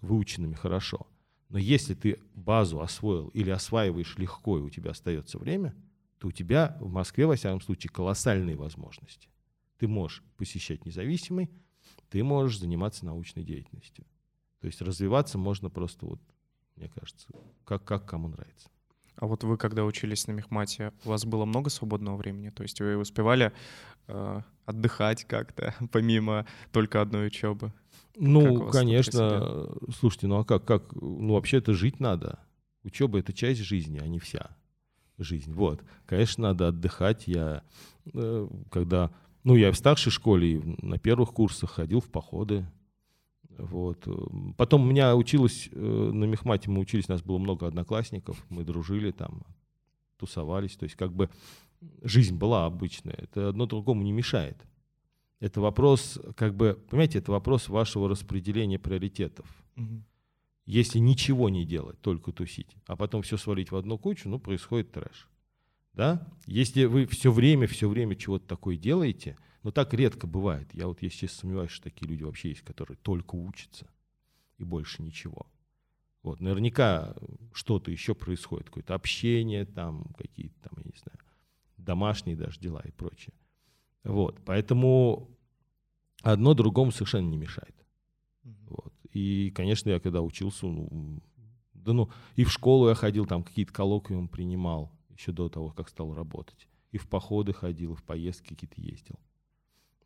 выученными хорошо. Но если ты базу освоил или осваиваешь легко, и у тебя остается время – то у тебя в Москве, во всяком случае, колоссальные возможности. Ты можешь посещать независимый, ты можешь заниматься научной деятельностью. То есть развиваться можно просто, вот, мне кажется, как, как кому нравится. А вот вы, когда учились на мехмате, у вас было много свободного времени? То есть вы успевали э, отдыхать как-то, помимо только одной учебы? Ну, конечно. Слушайте, ну а как, как? Ну, вообще это жить надо. Учеба — это часть жизни, а не вся жизнь. Вот. Конечно, надо отдыхать. Я, э, когда... Ну, я в старшей школе на первых курсах ходил в походы. Вот. Потом у меня училась, э, на мехмате мы учились, у нас было много одноклассников, мы дружили там, тусовались. То есть как бы жизнь была обычная. Это одно другому не мешает. Это вопрос, как бы, понимаете, это вопрос вашего распределения приоритетов. Угу. Если ничего не делать, только тусить, а потом все свалить в одну кучу, ну, происходит трэш. Да? Если вы все время, все время чего-то такое делаете, Но так редко бывает. Я вот, если честно, сомневаюсь, что такие люди вообще есть, которые только учатся и больше ничего. Вот, наверняка что-то еще происходит, какое-то общение, там какие-то там, я не знаю, домашние даже дела и прочее. Вот, поэтому одно другому совершенно не мешает. И, конечно, я когда учился, ну, да ну, и в школу я ходил, там какие-то коллоквиумы принимал, еще до того, как стал работать. И в походы ходил, и в поездки какие-то ездил.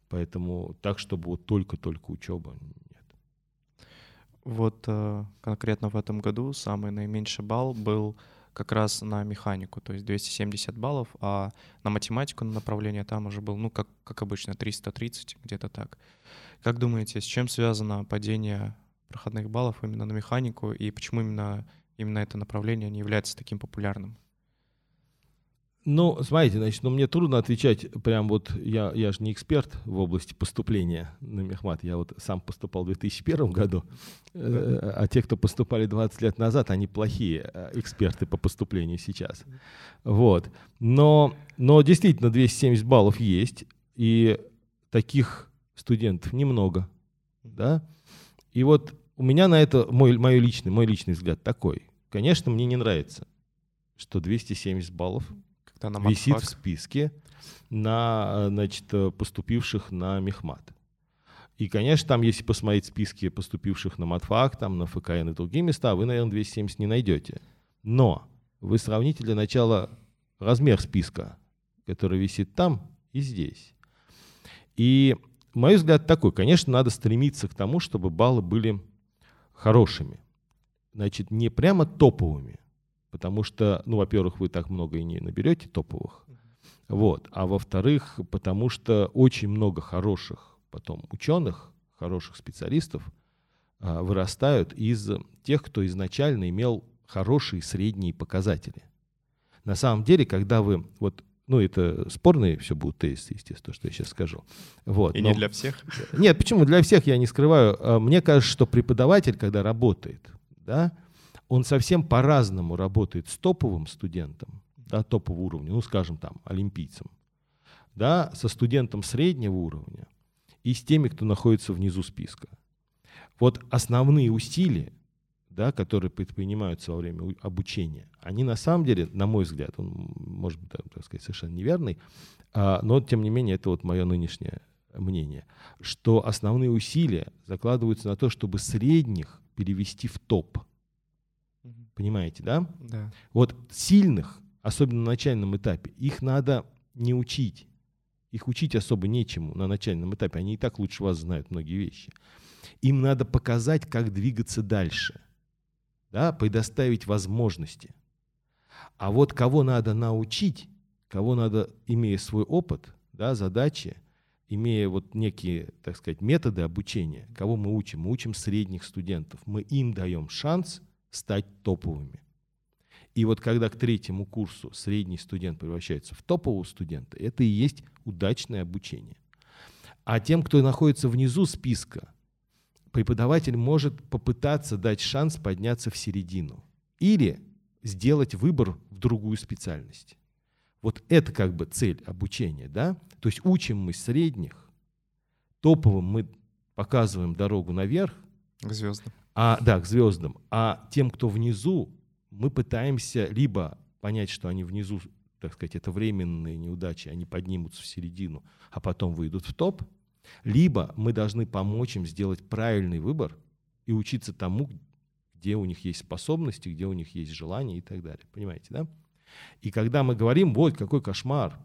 Поэтому так, чтобы вот только-только учеба, вот э, конкретно в этом году самый наименьший балл был как раз на механику, то есть 270 баллов, а на математику на направление там уже был, ну, как, как обычно, 330, где-то так. Как думаете, с чем связано падение проходных баллов именно на механику и почему именно, именно это направление не является таким популярным? Ну, смотрите, значит, ну, мне трудно отвечать, прям вот, я, я же не эксперт в области поступления на мехмат, я вот сам поступал в 2001 году, э, а те, кто поступали 20 лет назад, они плохие э, эксперты по поступлению сейчас. Вот. Но, но действительно 270 баллов есть, и таких студентов немного, да. И вот у меня на это мой, мой, личный, мой личный взгляд такой. Конечно, мне не нравится, что 270 баллов когда на висит в списке на, значит, поступивших на мехмат. И, конечно, там, если посмотреть списки поступивших на матфак, там, на ФКН и другие места, вы, наверное, 270 не найдете. Но вы сравните для начала размер списка, который висит там и здесь. И мой взгляд такой, конечно, надо стремиться к тому, чтобы баллы были хорошими. Значит, не прямо топовыми, потому что, ну, во-первых, вы так много и не наберете топовых, вот, а во-вторых, потому что очень много хороших потом ученых, хороших специалистов а, вырастают из тех, кто изначально имел хорошие средние показатели. На самом деле, когда вы вот ну, это спорные все будут тесты, естественно, то, что я сейчас скажу. Вот, И но... не для всех? Нет, почему? Для всех я не скрываю. А, мне кажется, что преподаватель, когда работает, да, он совсем по-разному работает с топовым студентом, да, топового уровня, ну, скажем, там, олимпийцем, да, со студентом среднего уровня и с теми, кто находится внизу списка. Вот основные усилия, да, которые предпринимаются во время обучения, они на самом деле, на мой взгляд, он может быть, так сказать, совершенно неверный, а, но тем не менее это вот мое нынешнее мнение, что основные усилия закладываются на то, чтобы средних перевести в топ – Понимаете, да? Да. Вот сильных, особенно на начальном этапе, их надо не учить. Их учить особо нечему на начальном этапе. Они и так лучше вас знают многие вещи. Им надо показать, как двигаться дальше. Да? Предоставить возможности. А вот кого надо научить, кого надо, имея свой опыт, да, задачи, имея вот некие, так сказать, методы обучения, кого мы учим? Мы учим средних студентов. Мы им даем шанс – стать топовыми. И вот когда к третьему курсу средний студент превращается в топового студента, это и есть удачное обучение. А тем, кто находится внизу списка, преподаватель может попытаться дать шанс подняться в середину или сделать выбор в другую специальность. Вот это как бы цель обучения, да? То есть учим мы средних, топовым мы показываем дорогу наверх. К звездам. А, да, к звездам. А тем, кто внизу, мы пытаемся либо понять, что они внизу, так сказать, это временные неудачи, они поднимутся в середину, а потом выйдут в топ, либо мы должны помочь им сделать правильный выбор и учиться тому, где у них есть способности, где у них есть желания и так далее. Понимаете, да? И когда мы говорим, вот какой кошмар,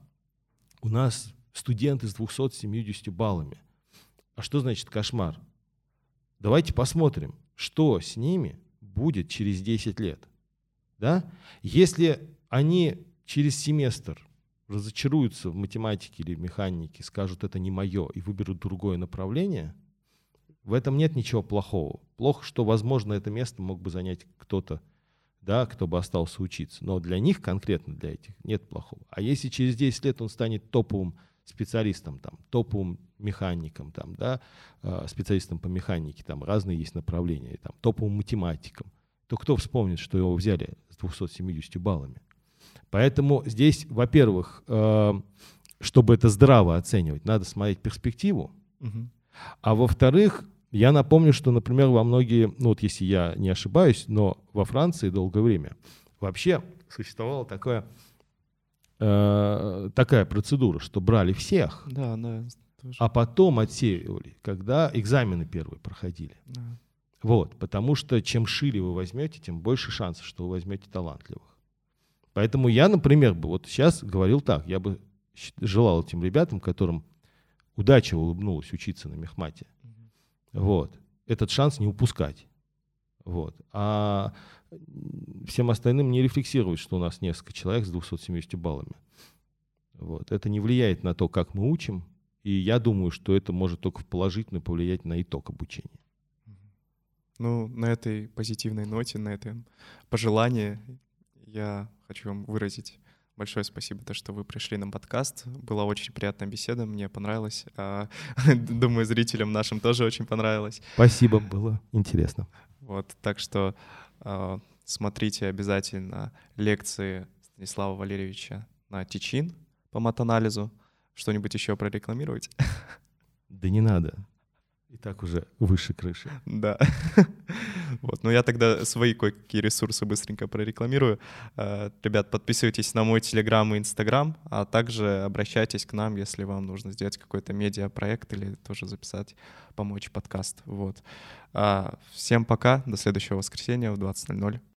у нас студенты с 270 баллами. А что значит кошмар? Давайте посмотрим, что с ними будет через 10 лет. Да? Если они через семестр разочаруются в математике или механике, скажут, это не мое, и выберут другое направление, в этом нет ничего плохого. Плохо, что, возможно, это место мог бы занять кто-то, да, кто бы остался учиться. Но для них, конкретно для этих, нет плохого. А если через 10 лет он станет топовым специалистом, там, топовым механиком, там, да, а, специалистом по механике, там разные есть направления, там, топовым математиком, то кто вспомнит, что его взяли с 270 баллами? Поэтому здесь, во-первых, а, чтобы это здраво оценивать, надо смотреть перспективу. А во-вторых, я напомню, что, например, во многие, ну вот если я не ошибаюсь, но во Франции долгое время вообще существовала такая, э, такая процедура, что брали всех, Да, да. тоже. а потом отсеивали, когда экзамены первые проходили. Да. Вот, потому что чем шире вы возьмете, тем больше шансов, что вы возьмете талантливых. Поэтому я, например, бы вот сейчас говорил так, я бы желал этим ребятам, которым удача улыбнулась учиться на мехмате, вот, этот шанс не упускать. Вот. А всем остальным не рефлексировать, что у нас несколько человек с 270 баллами. Вот. Это не влияет на то, как мы учим, и я думаю, что это может только положительно повлиять на итог обучения. Ну, на этой позитивной ноте, на этом пожелании я хочу вам выразить большое спасибо, то, что вы пришли на подкаст. Была очень приятная беседа, мне понравилось. А, Думаю, зрителям нашим тоже очень понравилось. Спасибо, было интересно. Вот, так что а, смотрите обязательно лекции Станислава Валерьевича на Тичин по матанализу. Что-нибудь еще прорекламировать? Да не надо. И так уже выше крыши. Да. Вот, ну я тогда свои кое-какие ресурсы быстренько прорекламирую. Э, Ребят, подписывайтесь на мой Телеграм и Инстаграм, а также обращайтесь к нам, если вам нужно сделать какой-то медиапроект или тоже записать, помочь подкаст. Вот. А, Всем пока, до следующего воскресенья в 20.00.